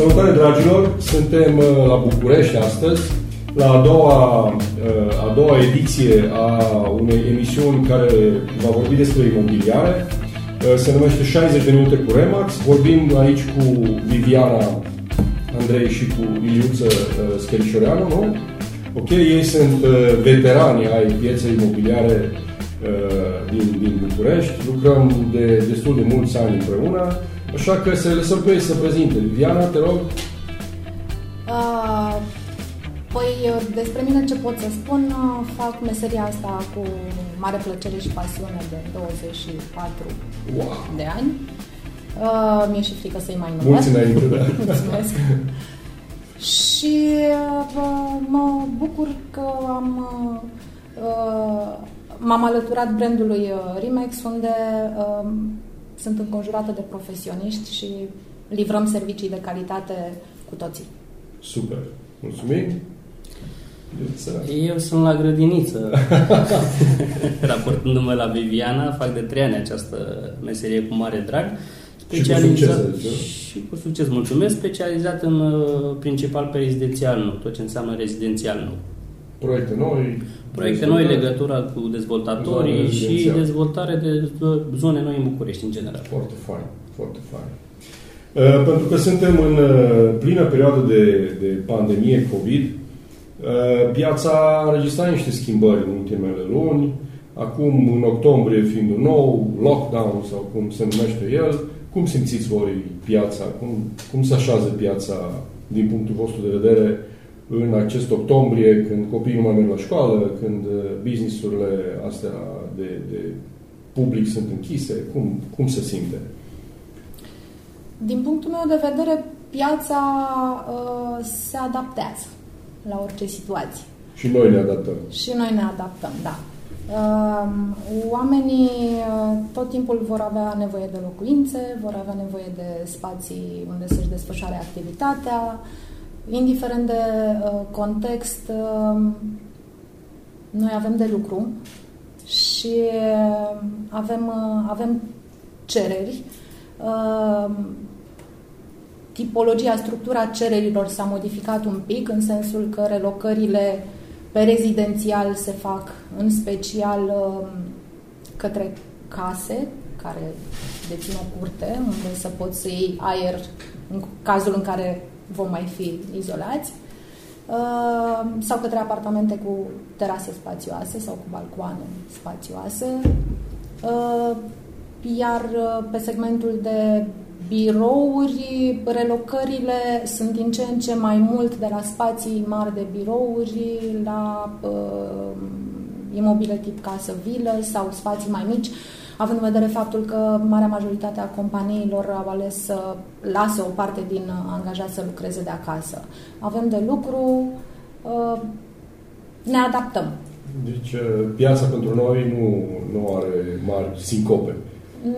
Salutare dragilor! Suntem uh, la București astăzi, la a doua, uh, a doua ediție a unei emisiuni care va vorbi despre imobiliare. Uh, se numește 60 de minute cu Remax. Vorbim aici cu Viviana Andrei și cu Iliuță Scherișoreanu, nu? Ok, ei sunt veterani ai pieței imobiliare din, din București. Lucrăm de destul de mulți ani împreună. Așa că să lăsăm pe ei să prezinte. Viviana, te rog. Uh, păi, despre mine ce pot să spun, fac meseria asta cu mare plăcere și pasiune de 24 wow. de ani. Uh, mi-e și frică să-i mai numesc. Mulți înainte, da. Mulțumesc. și uh, mă bucur că am uh, m-am alăturat brandului uh, Rimex, unde uh, sunt înconjurată de profesioniști și livrăm servicii de calitate cu toții. Super! Mulțumim! Eu sunt la grădiniță, raportându-mă la Viviana, fac de trei ani această meserie cu mare drag. Specializat, și cu succes, și cu succes, mulțumesc, specializat în uh, principal pe rezidențial nu, tot ce înseamnă rezidențial nu. Proiecte noi, Proiecte noi, legătura cu dezvoltatorii și dezvoltare de zone noi în București, în general. Foarte fain, foarte fain. Uh, pentru că suntem în uh, plină perioadă de, de pandemie COVID, uh, piața a înregistrat niște schimbări în ultimele luni. Acum, în octombrie, fiind un nou lockdown sau cum se numește el, cum simțiți voi piața? Cum, cum se așează piața din punctul vostru de vedere în acest octombrie, când copiii nu mai merg la școală, când uh, businessurile astea de, de public sunt închise, cum, cum se simte? Din punctul meu de vedere, piața uh, se adaptează la orice situație. Și noi ne adaptăm. Și noi ne adaptăm, da. Uh, oamenii uh, tot timpul vor avea nevoie de locuințe, vor avea nevoie de spații unde să-și desfășoare activitatea, uh, indiferent de uh, context, uh, noi avem de lucru și uh, avem, uh, avem cereri. Uh, tipologia, structura cererilor s-a modificat un pic, în sensul că relocările pe rezidențial se fac în special uh, către case care dețin o curte, unde să poți să iei aer în cazul în care vom mai fi izolați, uh, sau către apartamente cu terase spațioase sau cu balcoane spațioase. Uh, iar uh, pe segmentul de birouri, relocările sunt din ce în ce mai mult de la spații mari de birouri la uh, imobile tip casă-vilă sau spații mai mici, având în vedere faptul că marea majoritate a companiilor au ales să lase o parte din angajați să lucreze de acasă. Avem de lucru, uh, ne adaptăm. Deci uh, piața pentru noi nu, nu are mari sincope.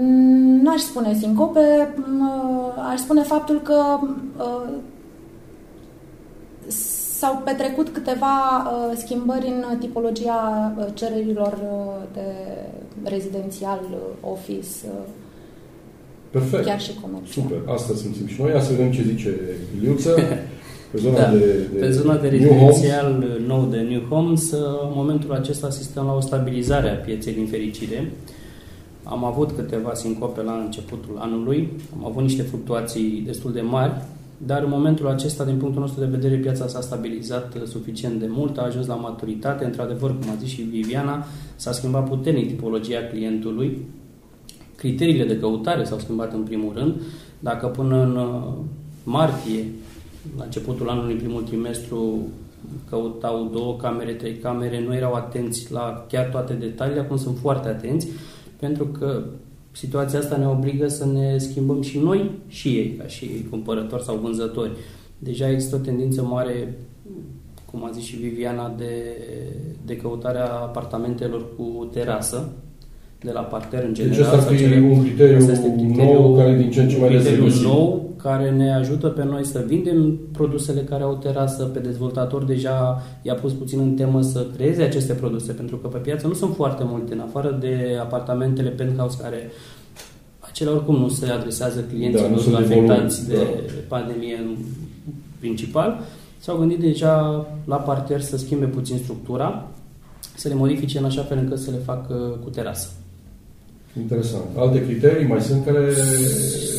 Mm, nu aș spune sincope, uh, aș spune faptul că S-au petrecut câteva uh, schimbări în tipologia uh, cererilor uh, de rezidențial, uh, office, uh, Perfect. chiar și comercial. Super, asta simțim și noi. Ia să vedem ce zice Iliuță. Pe zona da, de, de, pe zona de rezidențial new nou de New Homes, în momentul acesta asistăm la o stabilizare a pieței din fericire. Am avut câteva sincope la începutul anului, am avut niște fluctuații destul de mari, dar în momentul acesta, din punctul nostru de vedere, piața s-a stabilizat uh, suficient de mult, a ajuns la maturitate, într-adevăr, cum a zis și Viviana, s-a schimbat puternic tipologia clientului, criteriile de căutare s-au schimbat în primul rând, dacă până în uh, martie, la începutul anului, primul trimestru, căutau două camere, trei camere, nu erau atenți la chiar toate detaliile, acum sunt foarte atenți, pentru că situația asta ne obligă să ne schimbăm și noi și ei, ca și cumpărători sau vânzători. Deja există o tendință mare, cum a zis și Viviana, de, de căutarea apartamentelor cu terasă, de la parter în general. Deci asta ar fi un criteriu, nou care din ce în ce mai criteriu nou care ne ajută pe noi să vindem produsele care au terasă, pe dezvoltator deja i-a pus puțin în temă să creeze aceste produse, pentru că pe piață nu sunt foarte multe, în afară de apartamentele penthouse care Acelea oricum nu se adresează clienților Da, nu sunt de afectați de, volum, pandemie în principal. S-au gândit deja la parter să schimbe puțin structura, să le modifice în așa fel încât să le facă cu terasă. Interesant. Alte criterii mai sunt care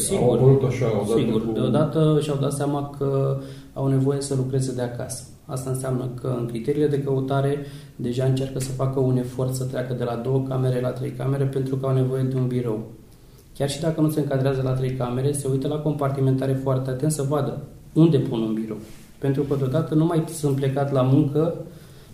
Sigur. au apărut așa odată Sigur, cu... deodată și-au dat seama că au nevoie să lucreze de acasă. Asta înseamnă că în criteriile de căutare deja încearcă să facă un efort să treacă de la două camere la trei camere pentru că au nevoie de un birou. Chiar și dacă nu se încadrează la trei camere, se uită la compartimentare foarte atent să vadă unde pun un birou. Pentru că deodată nu mai sunt plecat la muncă,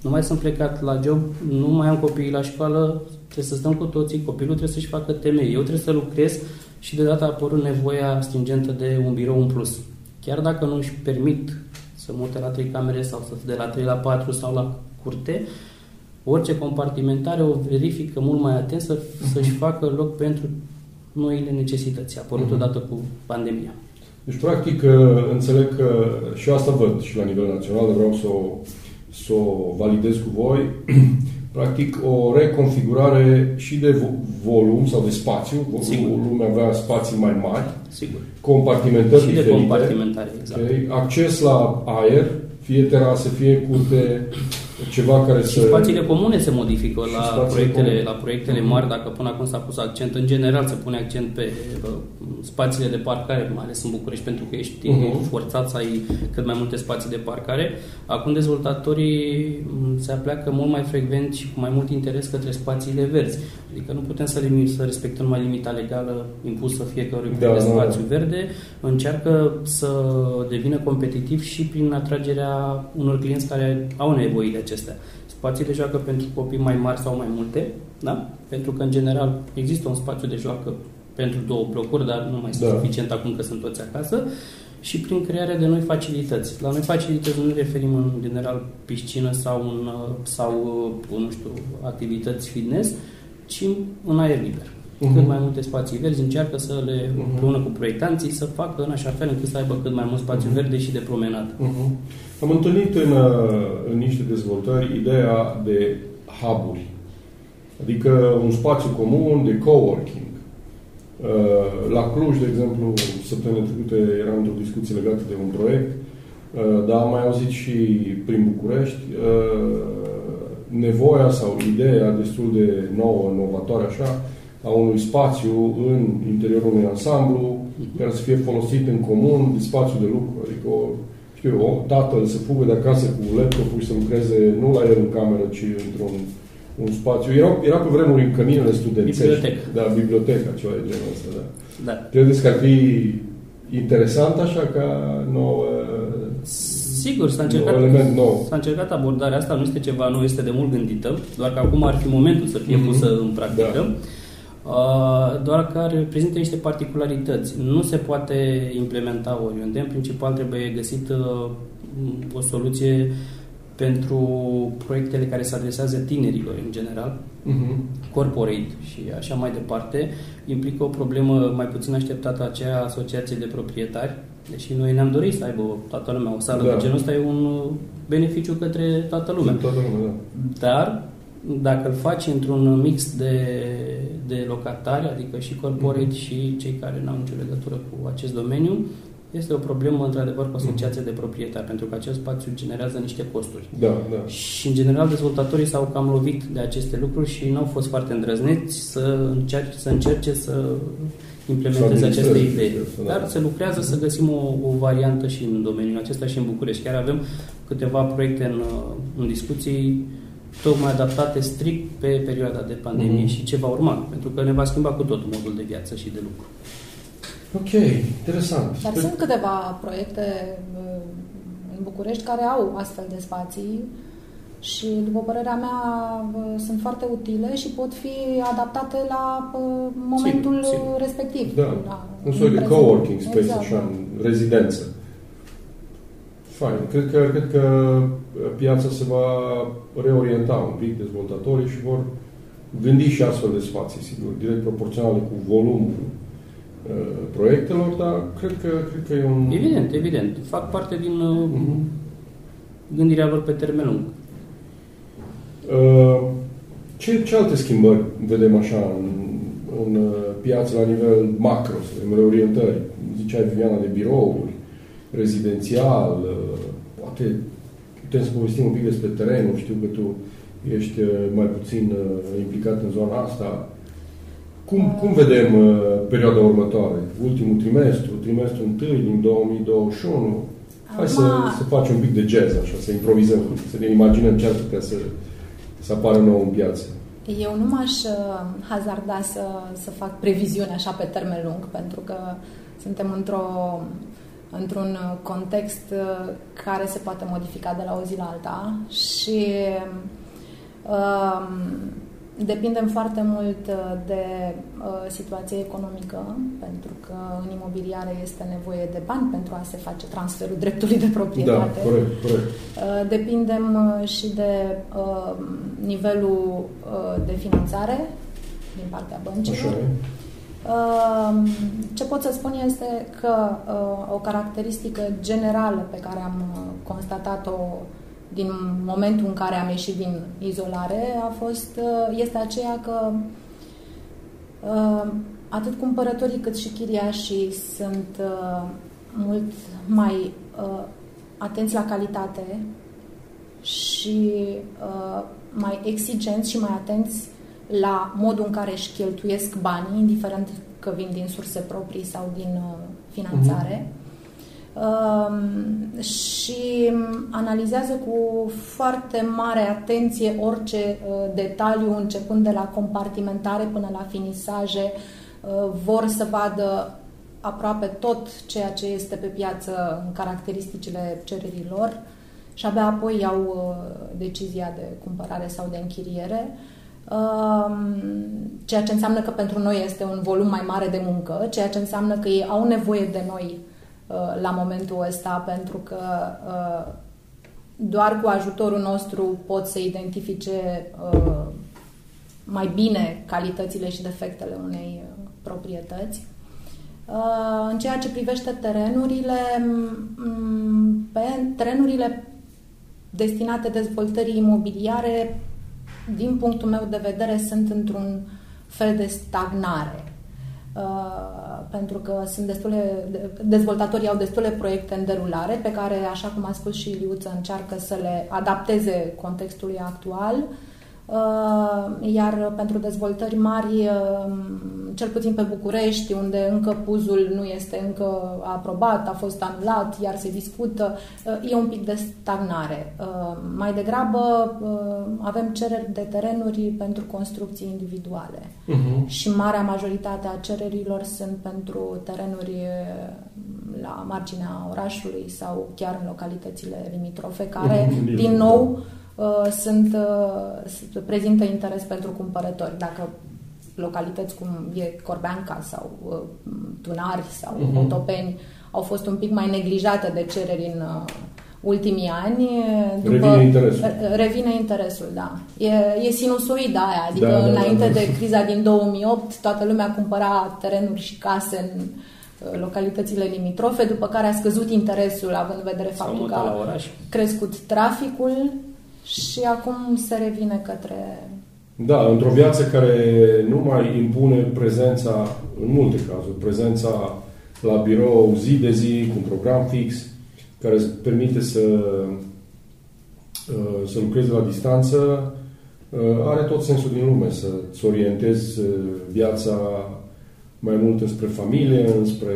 nu mai sunt plecat la job, nu mai am copiii la școală, trebuie să stăm cu toții, copilul trebuie să-și facă temei, eu trebuie să lucrez și deodată a apărut nevoia stringentă de un birou în plus. Chiar dacă nu își permit să mute la trei camere sau să de la 3 la 4 sau la curte, orice compartimentare o verifică mult mai atent să, să-și facă loc pentru noile necesități apărut Mhm. odată cu pandemia. Deci, practic, înțeleg că și asta văd și la nivel național, vreau să o, să o validez cu voi, practic o reconfigurare și de vo- volum sau de spațiu. Sigur. Lumea avea spații mai mari, Sigur. compartimentări Și de diferite. compartimentare, exact. ok? Acces la aer, fie terase, fie curte, ceva care Și să... spațiile comune se modifică Și la spațiile proiectele, comune. la proiectele Mhm. mari, dacă până acum s-a pus accent, în general se pune accent pe uh, spațiile de parcare, mai ales în București, pentru că ești Mhm. forțat să ai cât mai multe spații de parcare. Acum dezvoltatorii m, se apleacă mult mai frecvent și cu mai mult interes către spațiile verzi. Adică nu putem să, limit, să respectăm numai limita legală impusă fiecărui Da, da, de da, da. spațiu verde, încearcă să devină competitiv și prin atragerea unor clienți care au nevoie de acestea. Spații de joacă pentru copii mai mari sau mai multe, da? pentru că în general există un spațiu de joacă pentru două blocuri, dar nu mai sunt Da. suficient acum că sunt toți acasă și prin crearea de noi facilități. La noi facilități nu ne referim în general piscină sau, în, uh, sau uh, nu știu, activități fitness, ci în aer liber. Mhm. Cât mai multe spații verzi încearcă să le, Mhm. împreună cu proiectanții, să facă în așa fel încât să aibă cât mai mult spațiu verde și de promenadă. Mhm. Am întâlnit în, uh, în niște dezvoltări ideea de hub-uri, adică un spațiu comun de coworking. Uh, La Cluj, de exemplu, săptămâna trecută eram într-o discuție legată de un proiect, uh, dar am mai auzit și prin București uh, nevoia sau ideea destul de nouă, inovatoare așa, a unui spațiu în interiorul unui ansamblu care să fie folosit în comun de spațiu de lucru. Adică, o, știu, eu, o tatăl să fugă de acasă cu laptopul și să lucreze nu la el în cameră, ci într-un un spațiu. Era, era pe vremuri în căminele studențești. Bibliotecă. Da, biblioteca, ceva de genul ăsta, da. Da. Credeți că ar fi interesant așa ca nouă, Sigur, s-a nou încercat, element nou? s-a încercat abordarea asta, nu este ceva nou, este de mult gândită, doar că acum ar fi momentul să fie Mhm. pusă în practică. Da. Uh, doar că are, prezintă niște particularități. Nu se poate implementa oriunde. În principal trebuie găsit uh, o soluție pentru proiectele care se adresează tinerilor în general, Mhm. corporate și așa mai departe, implică o problemă mai puțin așteptată aceea a asociației de proprietari, deși noi ne-am dorit să aibă toată lumea o sală Da. de genul ăsta, e un uh, beneficiu către toată lumea. Toată lumea, da. Dar dacă îl faci într-un mix de, de locatari, adică și corporate Mhm. și cei care nu au nicio legătură cu acest domeniu, este o problemă într-adevăr cu asociația de proprietari, pentru că acest spațiu generează niște costuri. Da, da. Și, în general, dezvoltatorii s-au cam lovit de aceste lucruri și nu au fost foarte îndrăzneți să încerce să, încerce să implementeze Să aceste administreze idei. chestia asta, da. Dar se lucrează să găsim o, o variantă și în domeniul acesta și în București. Chiar avem câteva proiecte în, în discuții tocmai adaptate strict pe perioada de pandemie Mhm. și ce va urma, pentru că ne va schimba cu totul modul de viață și de lucru. Ok, interesant. Dar sunt câteva proiecte uh, în București care au astfel de spații și, după părerea mea, uh, sunt foarte utile și pot fi adaptate la uh, momentul Sigur, sigur. respectiv. Da, La, un soi de prezent. coworking space, Exact, așa, da. în rezidență. Fain. Cred că, cred că piața se va reorienta un pic dezvoltatorii și vor gândi și astfel de spații, sigur, direct proporționale cu volumul uh, proiectelor, dar cred că, cred că e un... Evident, evident. Fac parte din uh, Mhm. gândirea lor pe termen lung. Uh, ce, ce alte schimbări vedem așa în, în uh, piață la nivel macro, să vedem orientări. Ziceai, Viviana, de birouri, rezidențial, uh, poate putem să povestim un pic despre terenul. Știu că tu ești uh, mai puțin uh, implicat în zona asta. Cum, cum vedem perioada următoare? Ultimul trimestru, trimestrul întâi din 2021? Hai să, să facem un pic de jazz, așa, să improvizăm, să ne imaginăm ce ar putea să, să apară nou în piață. Eu nu m-aș hazarda să, să fac previziuni așa pe termen lung, pentru că suntem într-o într-un uh, context uh, care se poate modifica de la o zi la alta și um, depindem foarte mult uh, de uh, situația economică, pentru că în imobiliare este nevoie de bani pentru a se face transferul dreptului de proprietate. Da, corect, corect. Uh, depindem uh, și de uh, nivelul uh, de finanțare din partea băncilor. Așa Ehm, ce pot să spun este că uh, o caracteristică generală pe care am uh, constatat-o din momentul în care am ieșit din izolare a fost, uh, este aceea că atât cumpărătorii cât și chiriașii sunt mult mai atenți la calitate și mai exigenți și mai atenți la modul în care își cheltuiesc banii, indiferent că vin din surse proprii sau din uh, finanțare. Uh-huh. Uh, și analizează cu foarte mare atenție orice uh, detaliu, începând de la compartimentare până la finisaje. Uh, vor să vadă aproape tot ceea ce este pe piață în caracteristicile cererilor și abia apoi iau uh, decizia de cumpărare sau de închiriere. Uh, ceea ce înseamnă că pentru noi este un volum mai mare de muncă, ceea ce înseamnă că ei au nevoie de noi uh, la momentul ăsta, pentru că uh, doar cu ajutorul nostru pot să identifice uh, mai bine calitățile și defectele unei proprietăți. În ceea ce privește terenurile, pe terenurile destinate dezvoltării imobiliare, din punctul meu de vedere, sunt într-un fel de stagnare. Uh, pentru că sunt destule, dezvoltatorii au destule proiecte în derulare pe care, așa cum a spus și Iliuță, încearcă să le adapteze contextului actual. Uh, Uh, iar pentru dezvoltări mari, uh, cel puțin pe București, unde încă puzul nu este încă aprobat, a fost anulat, iar se discută, uh, e un pic de stagnare. Mai degrabă avem cereri de terenuri pentru construcții individuale uh-huh. și marea majoritate a cererilor sunt pentru terenuri la marginea orașului sau chiar în localitățile limitrofe, care, uh-huh. din nou, Uh, sunt, uh, prezintă interes pentru cumpărători. Dacă localități cum e Corbeanca sau uh, Tunari sau uh-huh. Otopeni au fost un pic mai neglijate de cereri în ultimii ani. După, revine interesul. Revine interesul, da. E, e sinusoida aia, adică da, da, înainte da, da. de criza din 2008 toată lumea cumpăra terenuri și case în localitățile limitrofe, după care a scăzut interesul având în vedere faptul că a crescut traficul și acum se revine către... Da, într-o viață care nu mai impune prezența, în multe cazuri, prezența la birou zi de zi, cu un program fix, care îți permite să, uh, să lucrezi la distanță, uh, are tot sensul din lume să-ți orientezi uh, viața mai mult înspre familie, înspre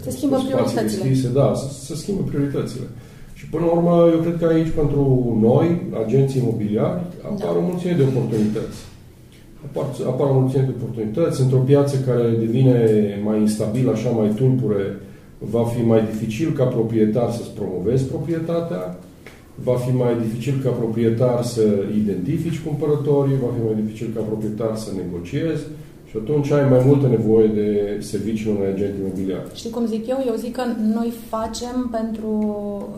se schimbă prioritățile. Deschise, da, să, să schimbă prioritățile. Și până la urmă, eu cred că aici, pentru noi, agenții imobiliari, apar da. o mulțime de oportunități. Apar, apar o mulțime de oportunități. Într-o piață care devine mai instabilă, așa mai tulpure, va fi mai dificil ca proprietar să-ți promovezi proprietatea, va fi mai dificil ca proprietar să identifici cumpărătorii, va fi mai dificil ca proprietar să negociezi, și atunci ai mai multă nevoie de serviciul unui agent imobiliar. Știi cum zic eu? Eu zic că noi facem pentru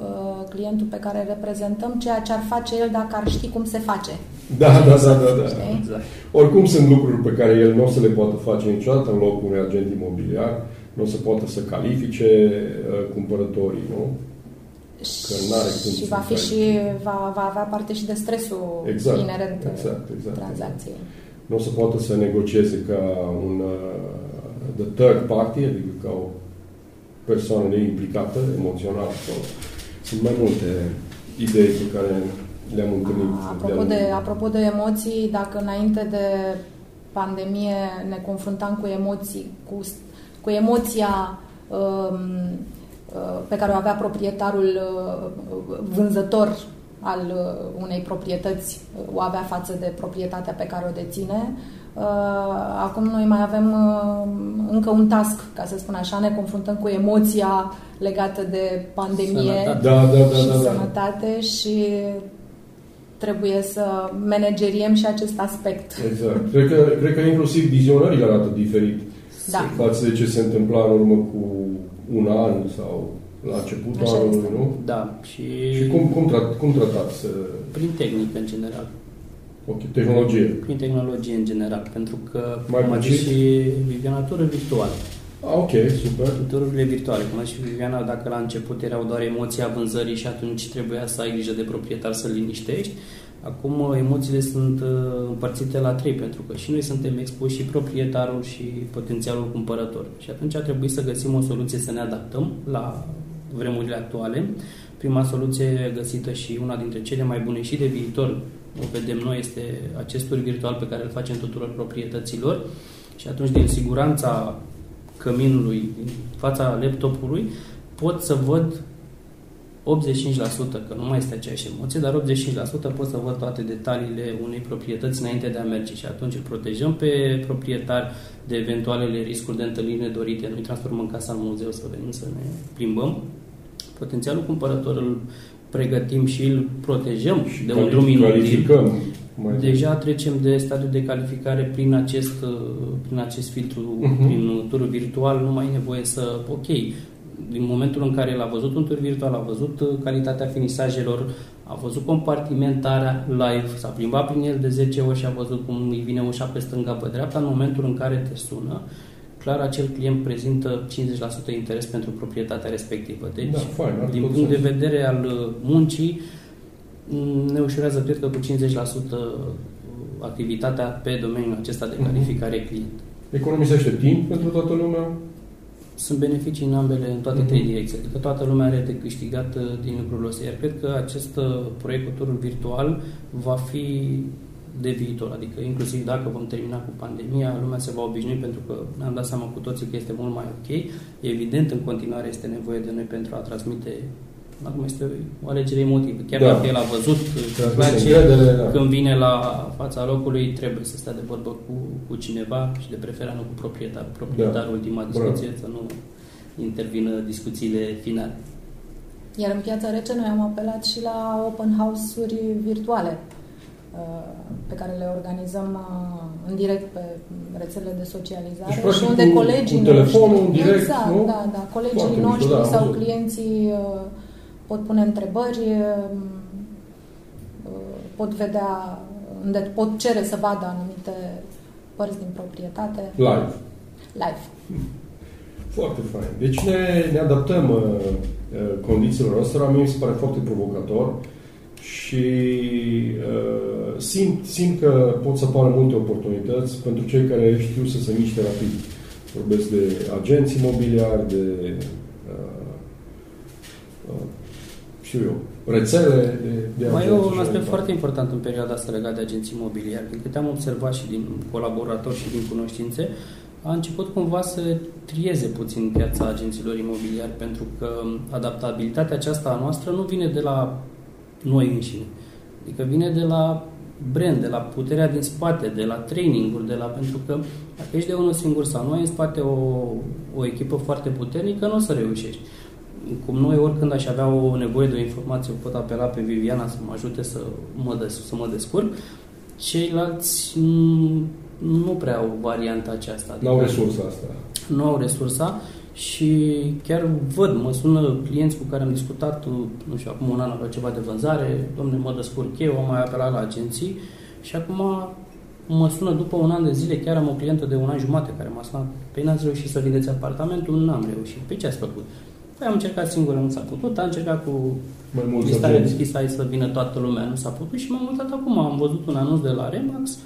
uh, clientul pe care îl reprezentăm ceea ce ar face el dacă ar ști cum se face. Da, da, da, da. da. Exact. Oricum sunt lucruri pe care el nu o să le poată face niciodată în locul unui agent imobiliar, nu o să poată să califice uh, cumpărătorii, nu? Că n-are cum și va, fi și, va, va avea parte și de stresul exact, inerent exact, exact, tranzacției. Exact nu o să poată să negocieze ca un uh, the third party, adică ca o persoană neimplicată emoțional. Sau, sunt mai multe idei pe care le-am întâlnit. Apropo de, apropo de emoții, dacă înainte de pandemie ne confruntam cu emoții, cu, cu emoția um, uh, pe care o avea proprietarul uh, vânzător al uh, unei proprietăți, o avea față de proprietatea pe care o deține. Acum noi mai avem încă un task, ca să spun așa, ne confruntăm cu emoția legată de pandemie sănătate. Da, da, da, și da, da. sănătate și trebuie să manageriem și acest aspect. Exact. Cred că, cred că inclusiv vizionările arată diferit da. față de ce se întâmpla în urmă cu un an sau la începutul Așa anului, este. nu? Da, și, Și cum, cum, tra- cum tratați? uh, prin tehnică în general. Ok, tehnologie. Prin tehnologie în general, pentru că, Mai cum a zis precis? și Viviana, tururi virtuale. Ah, ok, super. Tururile virtuale, cum a zis și Viviana, dacă la început erau doar emoția vânzării și atunci trebuia să ai grijă de proprietar să-l liniștești, acum uh, emoțiile sunt uh, împărțite la trei, pentru că și noi suntem expuși și proprietarul și potențialul cumpărător. Și atunci a trebuit să găsim o soluție să ne adaptăm la vremurile actuale. Prima soluție găsită și una dintre cele mai bune și de viitor, o vedem noi, este acest tur virtual pe care îl facem tuturor proprietăților. Și atunci din siguranța căminului, din fața laptopului, pot să văd 85%, că nu mai este aceeași emoție, dar 85% pot să văd toate detaliile unei proprietăți înainte de a merge. Și atunci îl protejăm pe proprietar de eventualele riscuri de întâlniri nedorite, nu-i transformăm casa în muzeu să venim să ne plimbăm. Potențialul cumpărător îl pregătim și îl protejăm Și de un drum inutil. calificăm. Mai Deja trecem de stadiul de calificare prin acest, uh, prin acest filtru, Mhm. prin turul virtual, nu mai e nevoie să, ok, din momentul în care l-a văzut un tur virtual, a văzut uh, calitatea finisajelor, a văzut compartimentarea live, s-a plimbat prin el de 10 ori și a văzut cum îi vine ușa pe stânga, pe dreapta, în momentul în care te sună, clar acel client prezintă 50% interes pentru proprietatea respectivă. Deci, Da, fain, are din tot punct de sens. vedere al uh, muncii, m, ne ușurează, cred că, cu 50% activitatea pe domeniul acesta de Mhm. calificare client. Economisește timp pentru toată lumea. Sunt beneficii în ambele, în toate Mhm. trei direcții. Adică toată lumea are de câștigat uh, din lucrul ăsta. Iar cred că acest uh, proiect cu turul virtual va fi de viitor. Adică inclusiv dacă vom termina cu pandemia, lumea se va obișnui pentru că ne-am dat seama cu toții că este mult mai ok. Evident, în continuare este nevoie de noi pentru a transmite Acum este o alegere emotivă. Chiar Da. dacă el a văzut, îi Transmite place, încredere, da. când vine la fața locului, trebuie să stea de vorbă cu, cu cineva și de preferat nu cu proprietar. Proprietar, Da. ultima Bravo. discuție, să nu intervină discuțiile finale. Iar în piața rece noi am apelat și la open house-uri virtuale uh, pe care le organizăm uh, în direct pe rețelele de socializare Deci, practic, și unde cu- colegii cu telefonul noștri, în direct, exact, nu? da, da, colegii Foarte mișto, noștri da, am sau văzut. clienții uh, pot pune întrebări, uh, uh, pot vedea, unde pot cere să vadă anumite părți din proprietate Live. live. Foarte fain. Deci ne, ne adaptăm uh, uh, condițiilor astea. Mie mi se pare foarte provocator și uh, simt, simt că pot să apară multe oportunități pentru cei care știu să se miște rapid. Vorbesc de agenți imobiliari, de uh, uh, știu eu, rețele de, de Mai e agenți un și așa aspect mai foarte important în perioada asta legat de agenții imobiliari. Din câte am observat și din colaboratori și din cunoștințe, a început cumva să trieze puțin piața agenților imobiliari, pentru că adaptabilitatea aceasta a noastră nu vine de la noi înșine. Adică vine de la brand, de la puterea din spate, de la training-uri, de la, pentru că dacă ești de unul singur sau nu ai în spate o, o echipă foarte puternică, nu o să reușești. Cum noi, oricând aș avea o nevoie de o informație, pot apela pe Viviana să mă ajute să mă, des, să mă descurc, ceilalți mm, nu prea au varianta aceasta. N-au Adică resursa asta. nu au resursa și chiar văd, mă sună clienți cu care am discutat, nu știu, acum un an la ceva de vânzare, domne, mă descurc eu, am mai apelat la agenții și acum mă sună după un an de zile, chiar am o clientă de un an jumate care m-a sunat, păi n-ați reușit să vindeți apartamentul? N-am reușit. Pe ce ați făcut? Păi am încercat singur, nu s-a putut, am încercat cu Mai mulți listare agenți. deschisă, hai să vină toată lumea, nu s-a putut și m-am uitat acum, am văzut un anunț de la Remax,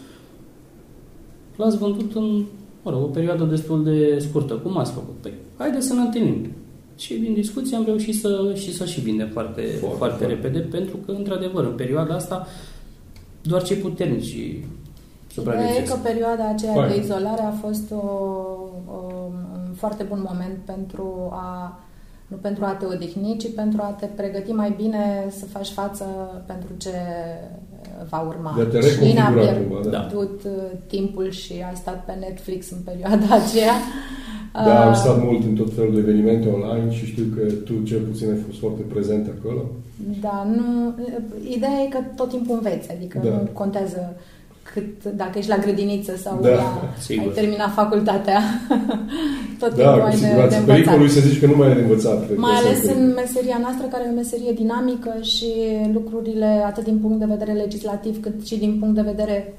l-ați vândut în mă rog, o perioadă destul de scurtă. Cum ați făcut? Păi, haideți să ne întâlnim. Și din discuție am reușit să și să și vindem foarte, foarte, foarte repede, pentru că, într-adevăr, în perioada asta, doar cei puternici Ideea e că perioada aceea Fine. de izolare a fost o, o, un foarte bun moment pentru a nu pentru a te odihni, ci pentru a te pregăti mai bine să faci față pentru ce va urma. De te Cine a pierdut da. Uh, timpul și ai stat pe Netflix în perioada aceea. Da, am uh, stat mult în tot felul de evenimente online și știu că tu cel puțin ai fost foarte prezent acolo. Da, nu, ideea e că tot timpul înveți, adică da. nu contează cât dacă ești la grădiniță sau da, la, ai terminat facultatea. Tot da, timpul ai de, de învățat. Pericolul să zici că nu mai ai de învățat. Mai ales în meseria noastră, care e o meserie dinamică și lucrurile, atât din punct de vedere legislativ, cât și din punct de vedere,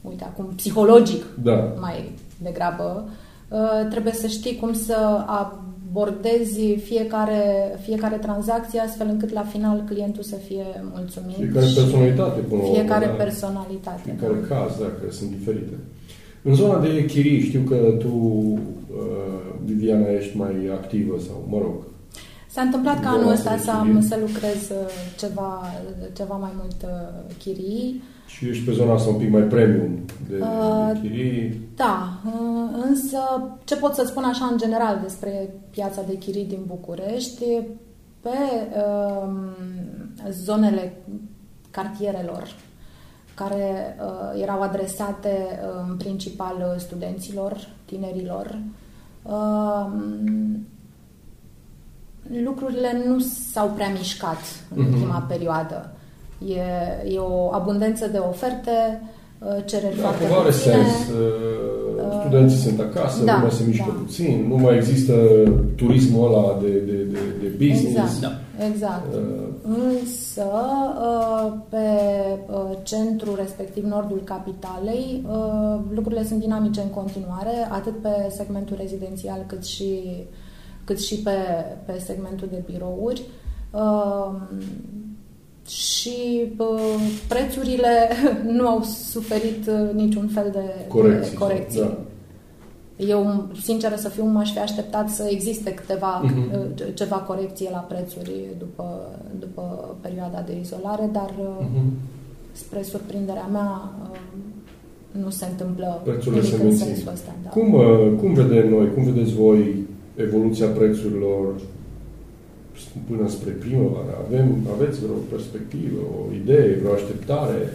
uite, acum, psihologic, da. mai degrabă, uh, trebuie să știi cum să abordezi fiecare, fiecare tranzacție astfel încât la final clientul să fie mulțumit. Fiecare personalitate, până Fiecare da. personalitate. Fiecare da. caz, da, că sunt diferite. În zona de chirii, știu că tu, uh, Viviana, ești mai activă sau, mă rog, S-a întâmplat ca anul ăsta să, am, să lucrez uh, ceva, ceva mai mult uh, chirii. Și ești pe zona asta un pic mai premium de, uh, de chirii. Da, uh, însă ce pot să spun așa în general despre piața de chirii din București, pe uh, zonele cartierelor care uh, erau adresate uh, în principal studenților, tinerilor, uh, lucrurile nu s-au prea mișcat în mm-hmm. ultima perioadă. E, e o abundență de oferte, uh, cereri da, foarte puține. sens. Uh, studenții sunt acasă, da, nu mai se mișcă da. puțin, nu mai există turismul ăla de, de, de, de business. Exact, da. exact. Uh. Însă, pe centru, respectiv nordul capitalei, lucrurile sunt dinamice în continuare, atât pe segmentul rezidențial cât și cât și pe, pe segmentul de birouri. Uh, și uh, prețurile nu au suferit uh, niciun fel de corecții. De corecții. Da. Eu, sinceră să fiu, m-aș fi așteptat să existe câteva, uh-huh. ceva corecție la prețuri după, după perioada de izolare, dar uh-huh. spre surprinderea mea uh, nu se întâmplă Prețurile nimic se în sensul ăsta. Da. Cum, uh, cum vedem noi, cum vedeți voi evoluția prețurilor până spre primăvară? Avem, aveți vreo perspectivă, o idee, vreo așteptare?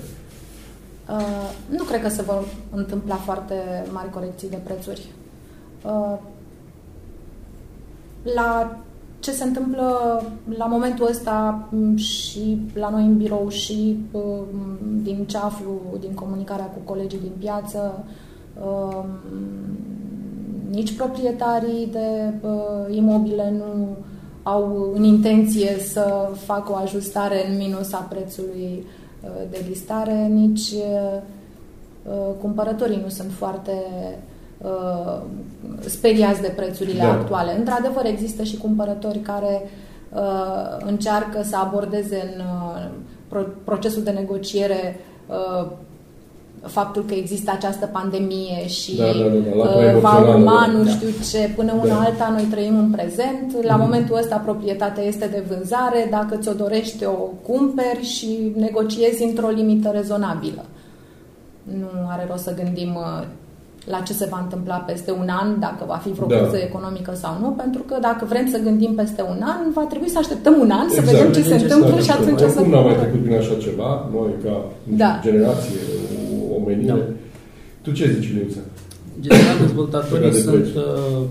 Uh, nu cred că se vor întâmpla foarte mari corecții de prețuri. Uh, la ce se întâmplă la momentul ăsta și la noi în birou și uh, din ce aflu din comunicarea cu colegii din piață, uh, nici proprietarii de uh, imobile nu au în intenție să facă o ajustare în minus a prețului uh, de listare, nici uh, cumpărătorii nu sunt foarte uh, speriați de prețurile da. actuale. Într-adevăr, există și cumpărători care uh, încearcă să abordeze în uh, pro- procesul de negociere uh, faptul că există această pandemie și da, da, da, da. va urma nu da. știu ce, până una da. alta noi trăim în prezent. La mm. momentul ăsta proprietatea este de vânzare, dacă ți-o dorești o cumperi și negociezi într-o limită rezonabilă. Nu are rost să gândim uh, la ce se va întâmpla peste un an, dacă va fi vreo da. criză economică sau nu, pentru că dacă vrem să gândim peste un an, va trebui să așteptăm un an, exact, să vedem ce se întâmplă și atunci să... Cum n-am mai trecut prin așa ceva, noi ca da. generație omenire. Da. Tu ce zici, Liuța? General, dezvoltatorii de sunt... Uh,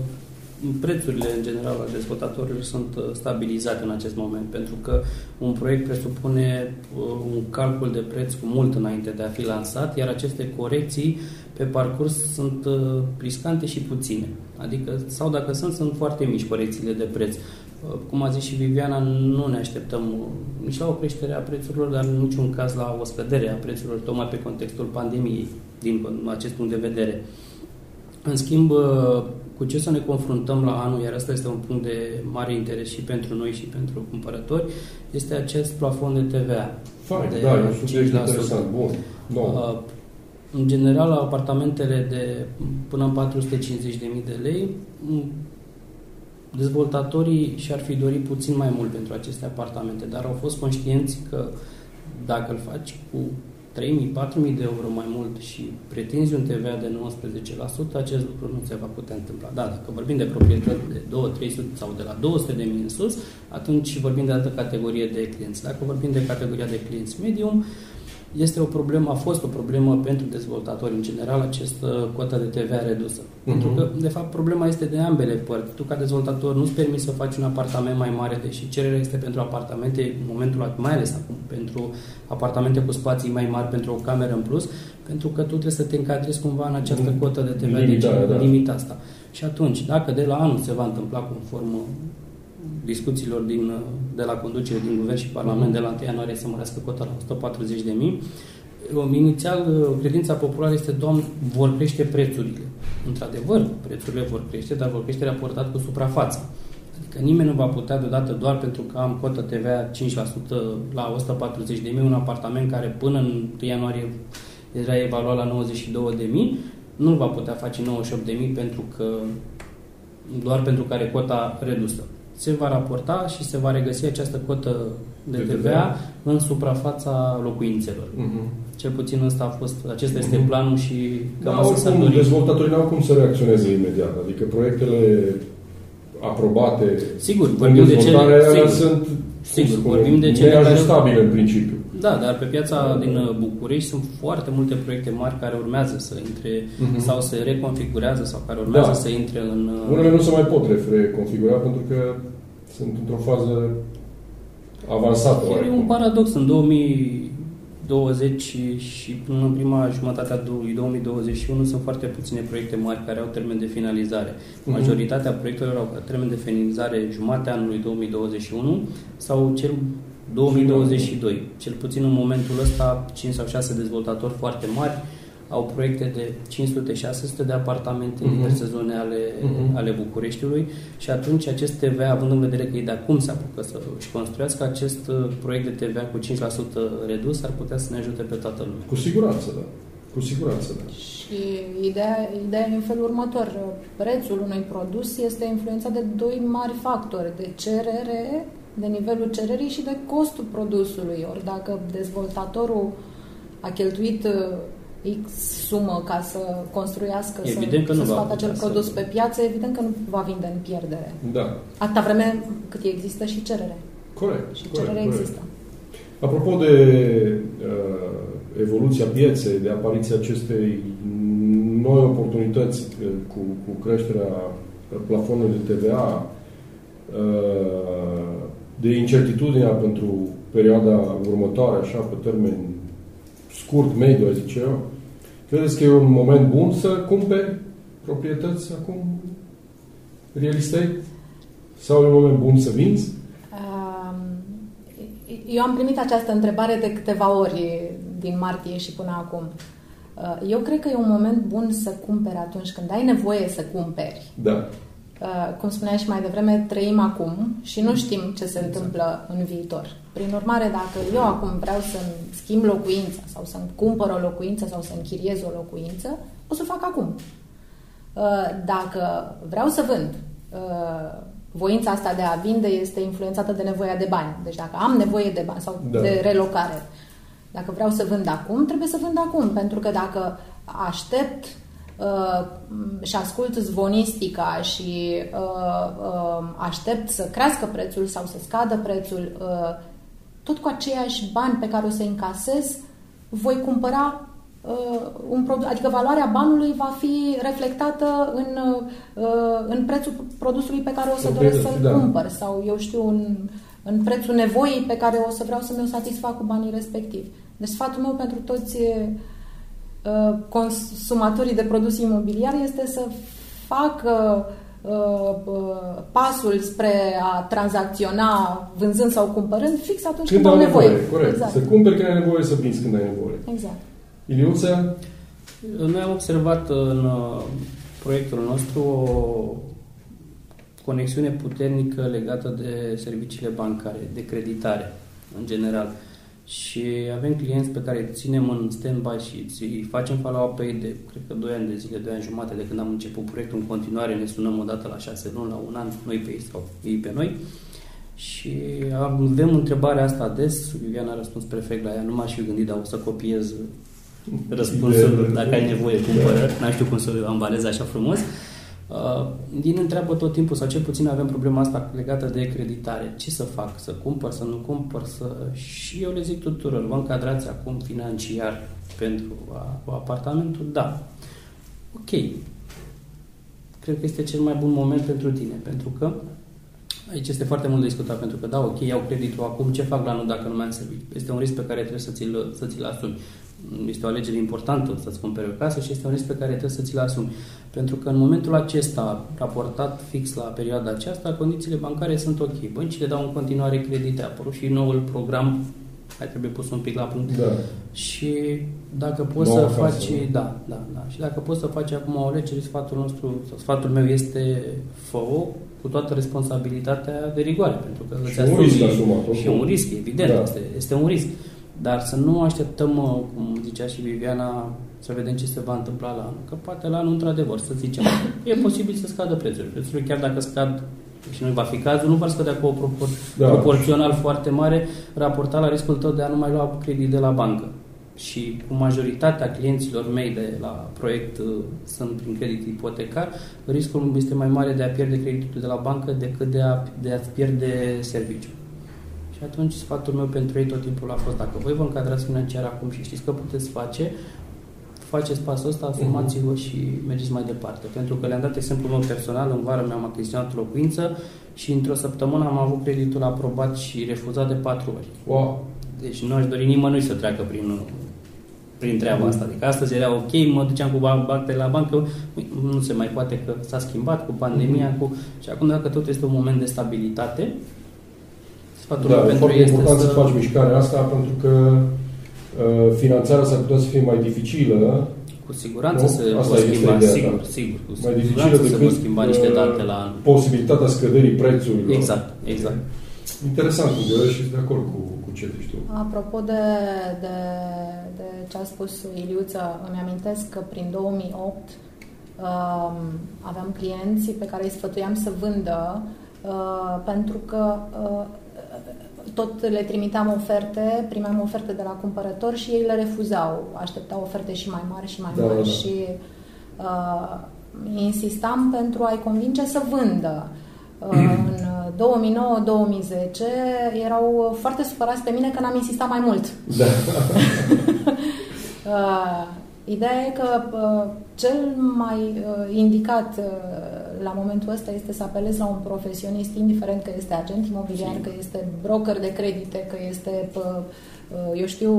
prețurile, în general, al dezvoltatorilor sunt uh, stabilizate în acest moment, pentru că un proiect presupune uh, un calcul de preț cu mult înainte de a fi lansat, iar aceste corecții pe parcurs sunt riscante și puține. Adică, sau dacă sunt, sunt foarte mici corecțiile de preț. Cum a zis și Viviana, nu ne așteptăm nici la o creștere a prețurilor, dar în niciun caz la o scădere a prețurilor, tocmai pe contextul pandemiei, din acest punct de vedere. În schimb, cu ce să ne confruntăm la anul, iar asta este un punct de mare interes și pentru noi și pentru cumpărători, este acest plafon de TVA. Fain, de da, e un subiect interesant, bun. No. În general, apartamentele de până în 450.000 de lei, dezvoltatorii și-ar fi dorit puțin mai mult pentru aceste apartamente, dar au fost conștienți că dacă îl faci cu 3.000-4.000 de euro mai mult și pretinzi un TVA de 19%, acest lucru nu se va putea întâmpla. Da, dacă vorbim de proprietăți de 2, 300 sau de la 200 de mii în sus, atunci vorbim de altă categorie de clienți. Dacă vorbim de categoria de clienți medium, este o problemă, a fost o problemă pentru dezvoltatori în general, această cotă de TVA redusă. Uh-huh. Pentru că, de fapt, problema este de ambele părți. Tu, ca dezvoltator, nu-ți permis să faci un apartament mai mare, deși cererea este pentru apartamente, în momentul mai ales acum, pentru apartamente cu spații mai mari, pentru o cameră în plus, pentru că tu trebuie să te încadrezi cumva în această mhm. cotă de TVA, limita, deci, da. limita asta. Și atunci, dacă de la anul se va întâmpla conform discuțiilor din, de la conducere din Guvern și Parlament de la 1 ianuarie să mărească cota la 140 de mii. Inițial, credința populară este, Doamne, vor crește prețurile. Într-adevăr, prețurile vor crește, dar vor crește raportat cu suprafața. Adică nimeni nu va putea deodată doar pentru că am cotă TVA 5% la 140 de mii, un apartament care până în 1 ianuarie era evaluat la 92 de mii, nu va putea face 98 de mii pentru că doar pentru care cota redusă se va raporta și se va regăsi această cotă de TVA în suprafața locuințelor. Uh-huh. Cel puțin ăsta a fost, acesta este uh-huh. planul și cam da, asta s-a Dezvoltatorii n-au cum să reacționeze imediat, adică proiectele aprobate sigur, vorbim de cele, sigur, sunt sigur, vorbim de cele neajustabile în principiu. Da, dar pe piața din uh, București sunt foarte multe proiecte mari care urmează să intre uh-huh. sau se reconfigurează sau care urmează da. să intre în... Uh, Unele nu se mai pot reconfigura pentru că sunt într-o fază avansată. E un paradox. În 2020 și până în prima jumătate a lui 2021 sunt foarte puține proiecte mari care au termen de finalizare. Uh-huh. Majoritatea proiectelor au termen de finalizare jumatea anului 2021 sau cel 2022. Cel puțin în momentul ăsta, 5 sau 6 dezvoltatori foarte mari au proiecte de 500-600 de apartamente uh-huh. în mhm. diverse zone ale, uh-huh. ale Bucureștiului și atunci acest TVA, având în vedere că ei de acum se apucă să își construiască, acest uh, proiect de TVA cu 5% redus ar putea să ne ajute pe toată lumea. Cu siguranță, da. Cu siguranță, da. Și ideea, ideea e în felul următor. Prețul unui produs este influențat de doi mari factori, de cerere de nivelul cererii și de costul produsului. Ori dacă dezvoltatorul a cheltuit uh, X sumă ca să construiască, evident să, că să scoată acel produs să... pe piață, evident că nu va vinde în pierdere. Da. Atâta vreme cât există și cerere. Corect. Și corect, cerere corect. există. Apropo de uh, evoluția pieței, de apariția acestei noi oportunități uh, cu, cu creșterea plafonului de TVA, uh, de incertitudinea pentru perioada următoare, așa, pe termen scurt, mediu, zice eu, credeți că e un moment bun să cumperi proprietăți acum real estate? Sau e un moment bun să vinzi? Eu am primit această întrebare de câteva ori din martie și până acum. Uh, eu cred că e un moment bun să cumperi atunci când ai nevoie să cumperi. Da. Uh, cum spuneai și mai devreme, trăim acum și nu știm ce se întâmplă în viitor. Prin urmare, dacă eu acum vreau să-mi schimb locuința sau să-mi cumpăr o locuință sau să închiriez o locuință, o să fac acum. Uh, dacă vreau să vând, uh, voința asta de a vinde este influențată de nevoia de bani. Deci dacă am nevoie de bani sau da. de relocare, dacă vreau să vând acum, trebuie să vând acum, pentru că dacă aștept uh, și ascult zvonistica și uh, uh, aștept să crească prețul sau să scadă prețul, uh, tot cu aceiași bani pe care o să încasez, voi cumpăra uh, un produs, adică valoarea banului va fi reflectată în, uh, în prețul produsului pe care o să doresc să-l da. cumpăr sau, eu știu, în, în prețul nevoii pe care o să vreau să mi-o satisfac cu banii respectivi. Deci sfatul meu pentru toți Uh, consumatorii de produse imobiliare este să facă uh, uh, pasul spre a tranzacționa vânzând sau cumpărând fix atunci când, când au nevoie. nevoie. Corect. Exact. Să cumperi când ai nevoie, să vinzi când ai nevoie. Exact. Iliuța? Noi am observat în proiectul nostru o conexiune puternică legată de serviciile bancare, de creditare în general. Și avem clienți pe care îi ținem în stand-by și îți facem follow-up pe ei de, cred că 2 ani de zile, 2 ani jumate de când am început proiectul. În continuare, ne sunăm o dată la 6 luni, la un an, noi pe ei sau ei pe noi. Și avem întrebarea asta des, Viviana a răspuns perfect la ea, nu m-aș fi gândit, dar o să copiez răspunsul, dacă ai nevoie, cumpără, n știu cum să ambalez așa frumos. Uh, din întreabă tot timpul, sau cel puțin avem problema asta legată de creditare. Ce să fac? Să cumpăr, să nu cumpăr? Să... Și eu le zic tuturor, vă încadrați acum financiar pentru apartamentul? Da. Ok. Cred că este cel mai bun moment pentru tine, pentru că Aici este foarte mult de discutat, pentru că da, ok, iau creditul acum, ce fac la anul dacă nu mai am servit? Este un risc pe care trebuie să ți-l, să ți-l asumi. Este o alegere importantă să-ți cumperi o casă și este un risc pe care trebuie să ți-l asumi. Pentru că în momentul acesta, raportat fix la perioada aceasta, condițiile bancare sunt ok. Băncile dau în continuare credite, a apărut și noul program mai trebuie pus un pic la punct. Da. Și dacă poți Noua să casă, faci, da, da, da. Și dacă poți să faci acum o alegere, sfatul nostru, sau sfatul meu este fă cu toată responsabilitatea de rigoare, pentru că și un risc asumat. Și un risc, evident, da. este, este un risc. Dar să nu așteptăm, cum zicea și Viviana, să vedem ce se va întâmpla la anul. Că poate la anul, într-adevăr, să zicem, e posibil să scadă prețurile. Prețurile, chiar dacă scad și nu va fi cazul, nu va scădea cu o propor- da. proporțional foarte mare raportat la riscul tău de a nu mai lua credit de la bancă. Și cu majoritatea clienților mei de la proiect uh, sunt prin credit ipotecar, riscul este mai mare de a pierde creditul de la bancă decât de a, de a pierde serviciu. Și atunci sfatul meu pentru ei tot timpul a fost dacă voi vă încadrați financiar acum și știți că puteți face, faceți pasul ăsta, asumați-vă și mergeți mai departe. Pentru că le-am dat exemplul meu personal, în vară mi-am achiziționat locuință și într-o săptămână am avut creditul aprobat și refuzat de patru ori. Wow. Deci nu aș dori nimănui să treacă prin, prin treaba asta. Adică astăzi era ok, mă duceam cu bacte la bancă, nu se mai poate că s-a schimbat cu pandemia, mm-hmm. cu... și acum dacă tot este un moment de stabilitate, sfatul da, pentru este important să... să faci mișcarea asta pentru că Uh, finanțarea s-ar putea să fie mai dificilă. Cu siguranță nu? se Asta pot schimba, ideea, sigur, da. sigur. Cu mai dificilă decât se pot schimba niște uh, date la... Posibilitatea scăderii prețurilor. Exact, exact. Interesant, eu și de acord cu, cu ce zici tu. Apropo de, de, de ce a spus Iliuță, îmi amintesc că prin 2008 um, aveam clienți pe care îi sfătuiam să vândă uh, pentru că uh, tot le trimiteam oferte, primeam oferte de la cumpărători și ei le refuzau. Așteptau oferte și mai mari și mai da, mari da. și uh, insistam pentru a-i convinge să vândă. Uh, în 2009-2010 erau foarte supărați pe mine că n-am insistat mai mult. Da. uh, Ideea e că uh, cel mai uh, indicat uh, la momentul ăsta este să apelezi la un profesionist, indiferent că este agent imobiliar, că este broker de credite, că este, eu știu,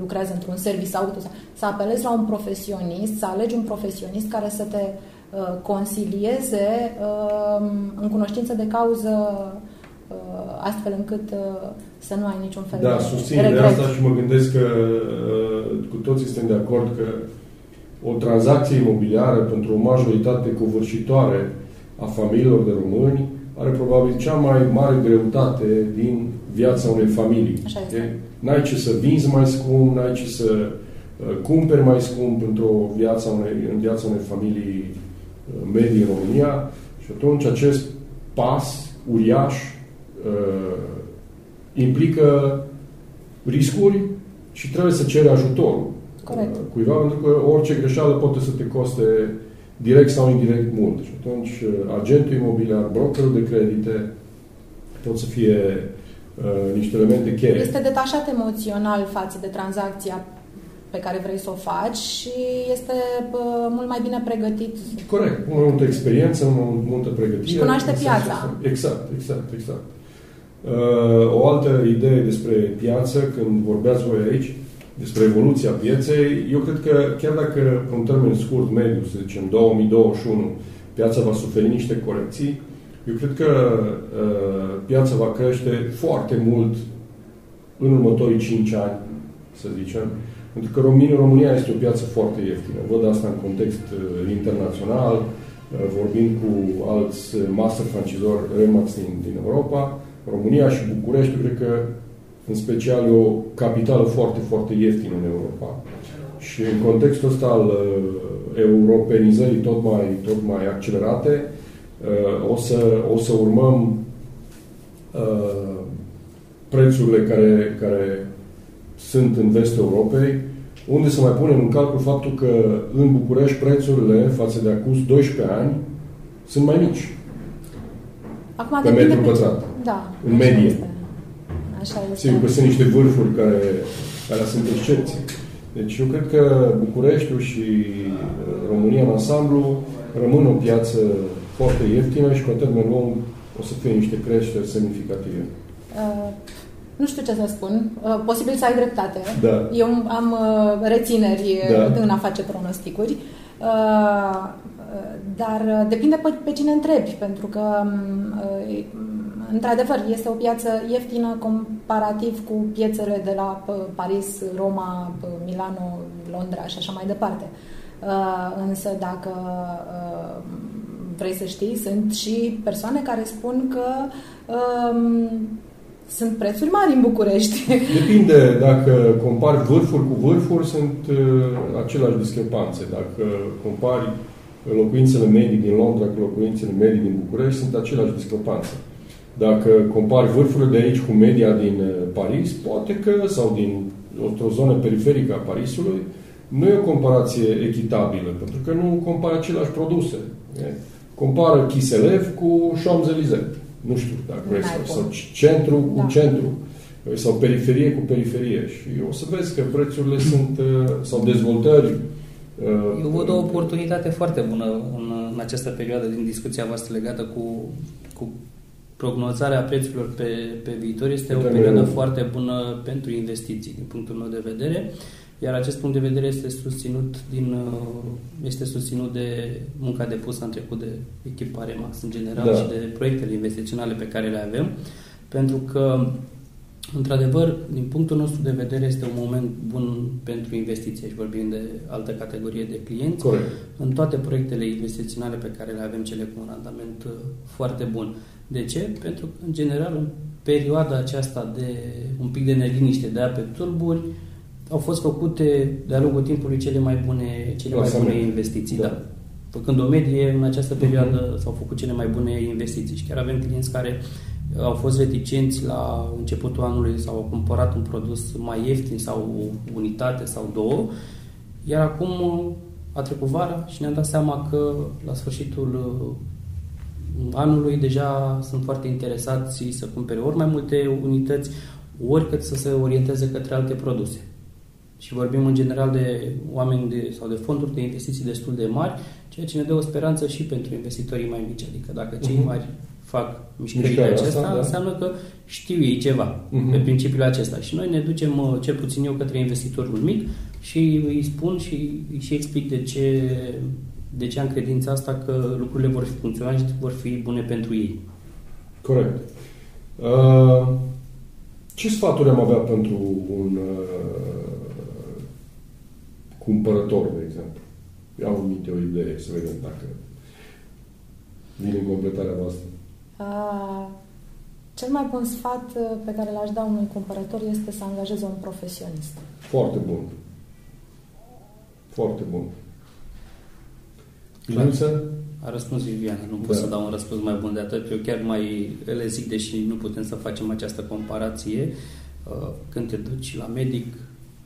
lucrează într-un service auto, să apelezi la un profesionist, să alegi un profesionist care să te consilieze în cunoștință de cauză astfel încât să nu ai niciun fel da, de susțin. De asta și mă gândesc că cu toții suntem de acord că o tranzacție imobiliară pentru o majoritate covârșitoare a familiilor de români are probabil cea mai mare greutate din viața unei familii. Așa este. N-ai ce să vinzi mai scump, n-ai ce să uh, cumperi mai scump într-o viața unei, în viața unei familii uh, medii în România și atunci acest pas uriaș uh, implică riscuri și trebuie să cere ajutorul Corect. Uh, cuiva, pentru că orice greșeală poate să te coste direct sau indirect mult. Și atunci uh, agentul imobiliar, brokerul de credite pot să fie uh, niște elemente cheie. Este detașat emoțional față de tranzacția pe care vrei să o faci și este bă, mult mai bine pregătit. Corect. Mai multă experiență, mai multă pregătire. Și cunoaște piața. Exact, exact, exact. Uh, o altă idee despre piață, când vorbeați voi aici, despre evoluția pieței, eu cred că chiar dacă pe un termen scurt, mediu, să zicem 2021, piața va suferi niște corecții, eu cred că uh, piața va crește foarte mult în următorii 5 ani, să zicem, pentru că România este o piață foarte ieftină. Văd asta în context uh, internațional, uh, vorbind cu alți master francizori Remax din, din Europa. România și București, cred că în special e o capitală foarte, foarte ieftină în Europa. Și în contextul ăsta al uh, europenizării tot mai, tot mai accelerate, uh, o să, o să urmăm uh, prețurile care, care sunt în vestul Europei, unde să mai punem în calcul faptul că în București prețurile față de acum 12 ani sunt mai mici. Acum pe metru pătrat. Da. În medie. Este. Așa este. Sigur că sunt niște vârfuri care, care sunt excepții. Deci eu cred că Bucureștiul și uh, România în ansamblu rămân o piață foarte ieftină și pe termen lung o să fie niște creșteri semnificative. Uh, nu știu ce să spun. Uh, posibil să ai dreptate. Da. Eu am uh, rețineri da. în a face pronosticuri. Uh, dar depinde pe, pe cine întrebi, pentru că um, într-adevăr este o piață ieftină comparativ cu piețele de la Paris, Roma, Milano, Londra și așa mai departe. Însă dacă vrei să știi, sunt și persoane care spun că um, sunt prețuri mari în București. Depinde. Dacă compari vârfuri cu vârfuri, sunt uh, aceleași discrepanțe. Dacă compari locuințele medii din Londra cu locuințele medii din București, sunt aceleași discrepanțe. Dacă compari vârfurile de aici cu media din uh, Paris, poate că, sau din o zonă periferică a Parisului, nu e o comparație echitabilă, pentru că nu compari aceleași produse. Compară Chiselev cu Champs-Élysées nu știu dacă vrei, sau, sau centru cu da. centru, sau periferie cu periferie. Și o să vezi că prețurile sunt, uh, sau dezvoltări. Uh, Eu văd o oportunitate foarte bună în, în această perioadă din discuția voastră legată cu, cu prognozarea prețurilor pe, pe viitor. Este o perioadă foarte bună pentru investiții, din punctul meu de vedere. Iar acest punct de vedere este susținut, din, uh, este susținut de munca depusă în trecut de echipa REMAX în general da. și de proiectele investiționale pe care le avem, pentru că Într-adevăr, din punctul nostru de vedere, este un moment bun pentru investiție și vorbim de altă categorie de clienți. Corect. În toate proiectele investiționale pe care le avem, cele cu un randament uh, foarte bun. De ce? Pentru că, în general, în perioada aceasta de un pic de neliniște, de ape tulburi, au fost făcute de-a lungul timpului cele mai bune, cele mai bune investiții. Da. da. Făcând o medie, în această mhm. perioadă uh-huh. s-au făcut cele mai bune investiții și chiar avem clienți care au fost reticenți la începutul anului sau au cumpărat un produs mai ieftin sau o unitate sau două, iar acum a trecut vara și ne-am dat seama că la sfârșitul uh, anului deja sunt foarte interesați să cumpere ori mai multe unități, ori cât să se orienteze către alte produse și vorbim în general de oameni de, sau de fonduri de investiții destul de mari, ceea ce ne dă o speranță și pentru investitorii mai mici. Adică dacă cei uh-huh. mari fac mișcările acestea, asta, da. înseamnă că știu ei ceva uh-huh. pe principiul acesta. Și noi ne ducem, uh, cel puțin eu, către investitorul mic și îi spun și îi și explic de ce, de ce am credința asta că lucrurile vor fi funcționa și vor fi bune pentru ei. Corect. Uh, ce sfaturi am avea pentru un uh, cumpărător, de exemplu. Eu am minte o idee, să vedem dacă vine în completarea voastră. Uh, cel mai bun sfat uh, pe care l-aș da unui cumpărător este să angajeze un profesionist. Foarte bun. Foarte bun. Clar. A răspuns Viviana, nu pot da. să dau un răspuns mai bun de atât. Eu chiar mai le zic, deși nu putem să facem această comparație, uh, când te duci la medic,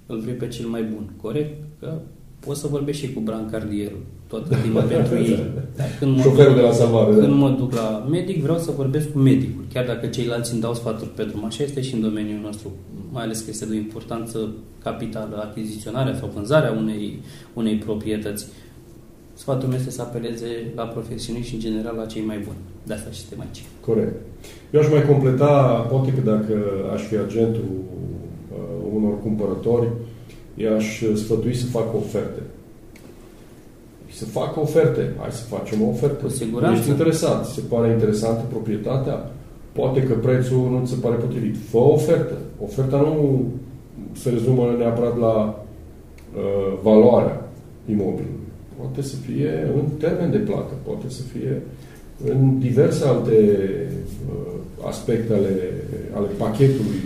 îl vrei pe cel mai bun, corect? Că poți să vorbești și cu brancardierul toată timpul pentru ei. Dar când mă, duc, de la salvare, când da. mă duc la medic, vreau să vorbesc cu medicul, chiar dacă ceilalți îmi dau sfaturi pe drum. Așa este și în domeniul nostru, mai ales că este de o importanță capitală achiziționarea sau vânzarea unei, unei proprietăți. Sfatul meu este să apeleze la profesioniști și în general la cei mai buni. De asta și suntem aici. Corect. Eu aș mai completa, poate că dacă aș fi agentul uh, unor cumpărători, i-aș sfătui să facă oferte. Și să facă oferte. Hai să facem o ofertă. Cu siguranță. Ești interesat. Se pare interesantă proprietatea? Poate că prețul nu ți se pare potrivit. Fă o ofertă. Oferta nu se rezumă neapărat la uh, valoarea imobilului. Poate să fie în termen de plată, poate să fie în diverse alte uh, aspecte ale, ale pachetului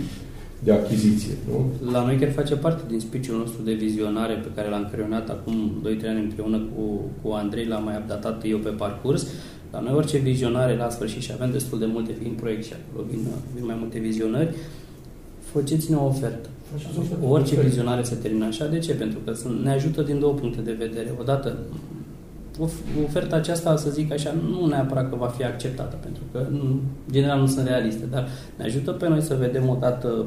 de achiziție. Nu? La noi chiar face parte din spiciul nostru de vizionare pe care l-am creionat acum 2-3 ani împreună cu, cu Andrei, l-am mai updatat eu pe parcurs. La noi orice vizionare la sfârșit și avem destul de multe fiind proiect și acolo vin, vin mai multe vizionări, faceți-ne o ofertă. Orice vizionare se termină așa. De ce? Pentru că ne ajută din două puncte de vedere. Odată, oferta aceasta, să zic așa, nu neapărat că va fi acceptată, pentru că în general nu sunt realiste, dar ne ajută pe noi să vedem odată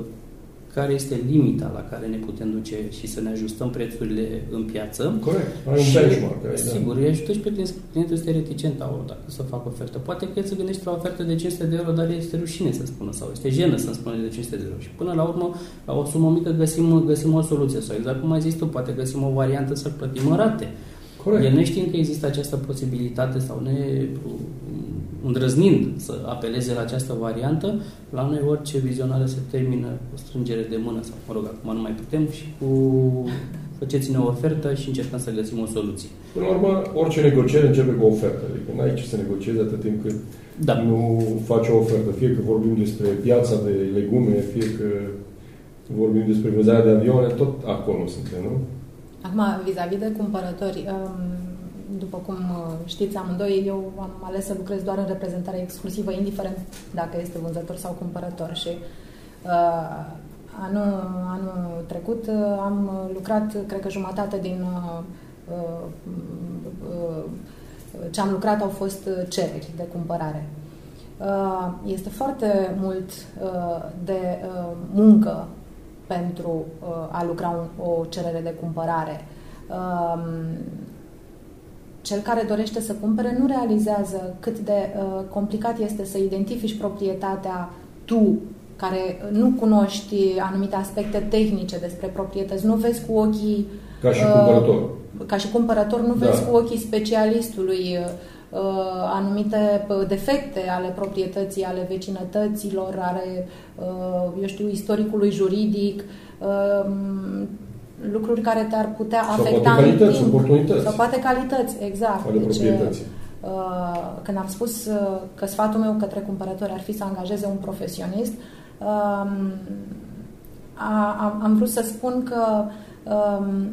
care este limita la care ne putem duce și să ne ajustăm prețurile în piață. Corect, ai un benchmark. Da. Sigur, îi ajută și pe client. Clientul este reticent au, dacă să facă ofertă. Poate că el se gândește la o ofertă de 500 de euro, dar este rușine să spună sau este jenă să spună de 500 de euro. Și până la urmă, la o sumă mică găsim, găsim o soluție. Sau exact cum ai zis tu, poate găsim o variantă să plătim în rate. Corect. El neștiind că există această posibilitate sau ne îndrăznind să apeleze la această variantă, la noi orice vizionare se termină cu strângere de mână sau, mă rog, acum nu mai putem și cu faceți-ne o ofertă și încercăm să găsim o soluție. Până la urmă, orice negociere începe cu o ofertă. Adică nu ai ce să negociezi atât timp cât da. nu faci o ofertă. Fie că vorbim despre piața de legume, fie că vorbim despre vânzarea de avioane, tot acolo suntem, nu? Acum, vis-a-vis de cumpărători, um, după cum uh, știți amândoi, eu am ales să lucrez doar în reprezentare exclusivă, indiferent dacă este vânzător sau cumpărător. Și uh, anul, anul trecut uh, am lucrat, cred că jumătate din uh, uh, ce am lucrat au fost cereri de cumpărare. Uh, este foarte mult uh, de uh, muncă pentru a lucra un, o cerere de cumpărare. Um, cel care dorește să cumpere nu realizează cât de uh, complicat este să identifici proprietatea tu, care nu cunoști anumite aspecte tehnice despre proprietăți, nu vezi cu ochii... Ca și uh, cumpărător. Ca și cumpărător, nu vezi da. cu ochii specialistului uh, anumite uh, defecte ale proprietății, ale vecinătăților, ale, uh, eu știu, istoricului juridic, uh, lucruri care te-ar putea sau afecta poate calități, în timp. oportunități. Sau poate calități, exact. Ale deci, uh, când am spus uh, că sfatul meu către cumpărători ar fi să angajeze un profesionist, uh, a, am vrut să spun că um,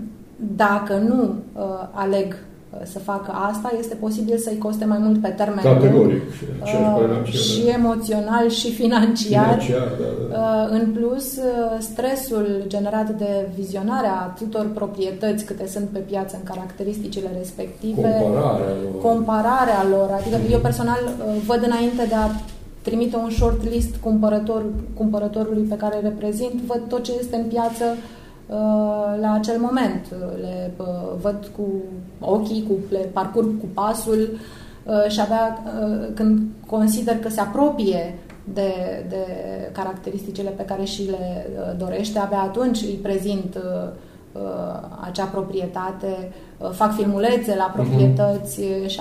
dacă nu uh, aleg să facă asta, este posibil să-i coste mai mult pe termen Categoric. Uh, și emoțional și financiar. financiar da, da. Uh, în plus, uh, stresul generat de vizionarea atâtor proprietăți câte sunt pe piață în caracteristicile respective, compararea lor, compararea lor. adică eu personal uh, văd înainte de a trimite un short list cumpărător, cumpărătorului pe care îl reprezint, văd tot ce este în piață Uh, la acel moment. Le uh, văd cu ochii, cu, le parcurg cu pasul uh, și abia când consider că se apropie de, de caracteristicile pe care și le dorește, abia atunci îi prezint acea proprietate, fac filmulețe la mhm. proprietăți uh-huh. și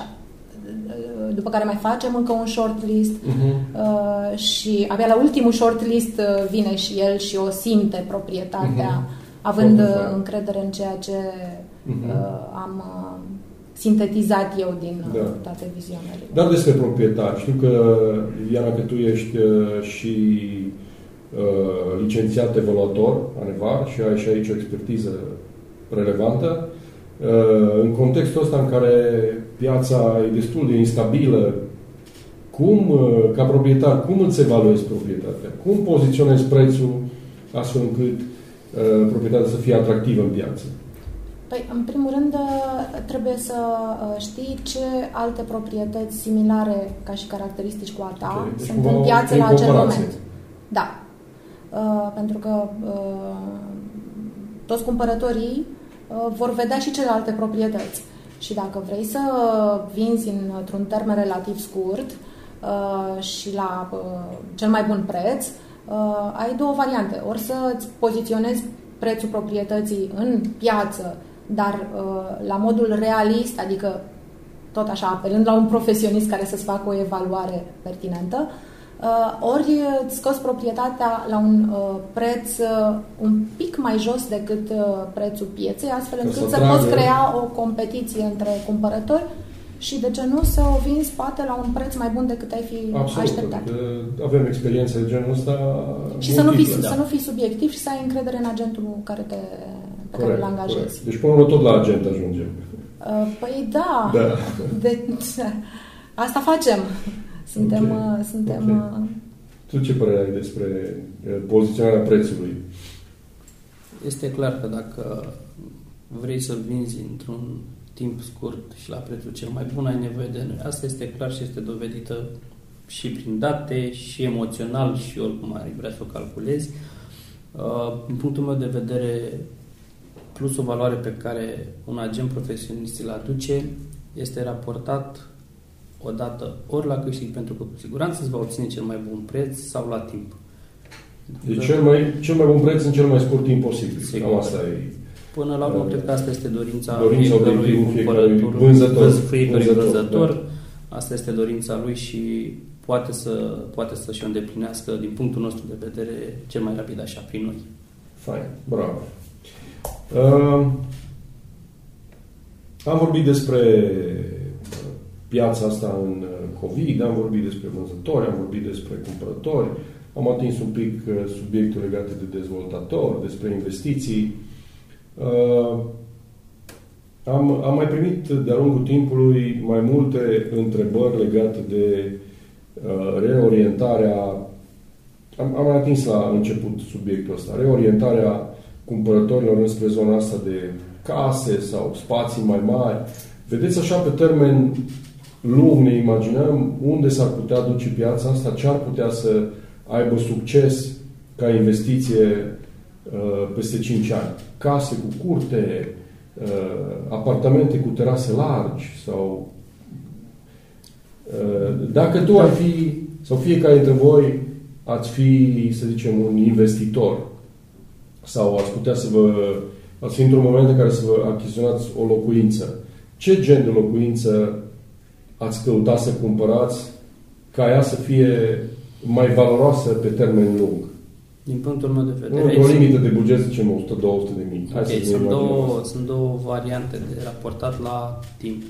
după care mai facem încă un short list uh-huh. și abia la ultimul short list vine și el și o simte proprietatea uh-huh având Foarte uh, încredere în ceea ce uh-huh. am uh, sintetizat eu din uh, da. toate vizionările. Dar despre proprietari. Știu că, Iana, că tu ești uh, și uh, licențiat evaluator ANEVAR și ai și aici o expertiză relevantă. Uh, în contextul ăsta în care piața e destul de instabilă, cum, uh, ca proprietar, cum îți evaluezi proprietatea? Cum poziționezi prețul astfel încât Uh, proprietatea să fie atractivă în piață? Păi, în primul rând, uh, trebuie să uh, știi ce alte proprietăți similare ca și caracteristici cu a ta okay. deci sunt în piață la acel moment. Da. Uh, pentru că uh, toți cumpărătorii uh, vor vedea și celelalte proprietăți. Și dacă vrei să vinzi într-un termen relativ scurt uh, și la uh, cel mai bun preț, uh, ai două variante. Ori să îți poziționezi prețul proprietății în piață, dar uh, la modul realist, adică tot așa, apelând la un profesionist care să-ți facă o evaluare pertinentă, uh, ori îți scoți proprietatea la un uh, preț uh, un pic mai jos decât uh, prețul pieței, astfel încât să, să poți crea o competiție între cumpărători și de ce nu să o vinzi poate la un preț mai bun decât ai fi Absolut, așteptat. Adică avem experiențe de genul ăsta Și să nu, fii, multiple. să nu fii subiectiv și să ai încredere în agentul care te, pe care Corect, îl angajezi. corect. Deci până la urmă tot la agent ajungem. Uh, Păi da, Da. De, asta facem. Suntem, Ok, uh, suntem ok. uh, Tu ce părere ai despre eh, poziționarea prețului? Este clar că dacă vrei să vinzi într-un timp scurt și la prețul cel mai bun, ai nevoie de noi. Asta este clar și este dovedită și prin date, și emoțional, și oricum ai vrea să o calculezi. Uh, Din punctul meu de vedere, plusul valoare pe care un agent profesionist îl aduce este raportat odată ori la câștig, pentru că cu siguranță îți va obține cel mai bun preț sau la timp. Deci cel mai, cel mai bun preț în cel mai scurt timp posibil. Sigur. Cam asta e. Până la urmă, Uh, cred că asta este dorința, dorința fiecărui obiectivul cumpărător, fiecărui vânzător. fiecărui Vânzător, vânzător. da. Asta este dorința lui și poate să poate să și o îndeplinească din punctul nostru de vedere cel mai rapid așa prin noi. Fain, bravo. Uh, am vorbit despre piața asta în uh, COVID, am vorbit despre vânzători, am vorbit despre cumpărători, am atins un pic uh, subiectul legate de dezvoltatori, despre investiții. Uh, am, am mai primit de-a lungul timpului mai multe întrebări legate de uh, reorientarea am, am mai atins la început subiectul ăsta. Reorientarea cumpărătorilor înspre zona asta de case sau spații mai mari. Vedeți așa pe termen lung, ne imaginăm unde s-ar putea duce piața asta, ce ar putea să aibă succes ca investiție uh, peste 5 ani. Case cu curte, uh, apartamente cu terase largi sau uh, dacă tu ai fi, sau fiecare dintre voi ați fi, să zicem, un investitor sau ați putea să vă, ați fi într-un moment în care să vă achiziționați o locuință, ce gen de locuință ați căuta să cumpărați ca ea să fie mai valoroasă pe termen lung? Din punctul meu de vedere, Într-o există- limită de buget, zicem 100-200 de mii. Hai Ok, să ne sunt, imaginăm două, asta. sunt două variante de raportat la timp.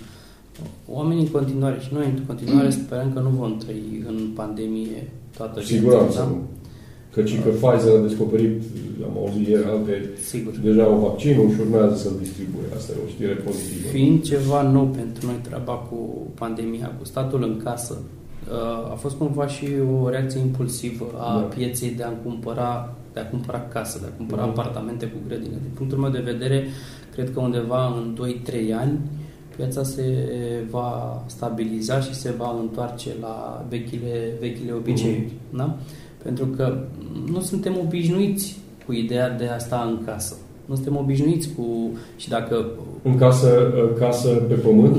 Oamenii în continuare și noi în continuare sperăm că nu vom trăi în pandemie toată Cu viața. siguranță. da? nu. Căci că Pfizer a descoperit, am auzit ieri, alte, Sigur. deja un vaccinul și urmează să-l distribuie. Asta e o știre pozitivă. Fiind ceva nou pentru noi treaba cu pandemia, cu statul în casă, uh, a fost cumva și o reacție impulsivă a Da. pieței de a cumpăra, de a cumpăra casă, de a cumpăra Mhm. apartamente cu grădină. Din punctul meu de vedere, cred că undeva în 2-3 ani piața se va stabiliza și se va întoarce la vechile, vechile obiceiuri. Da? Pentru că nu suntem obișnuiți cu ideea de a sta în casă. Nu suntem obișnuiți cu... Și dacă În casă, casă pe pământ?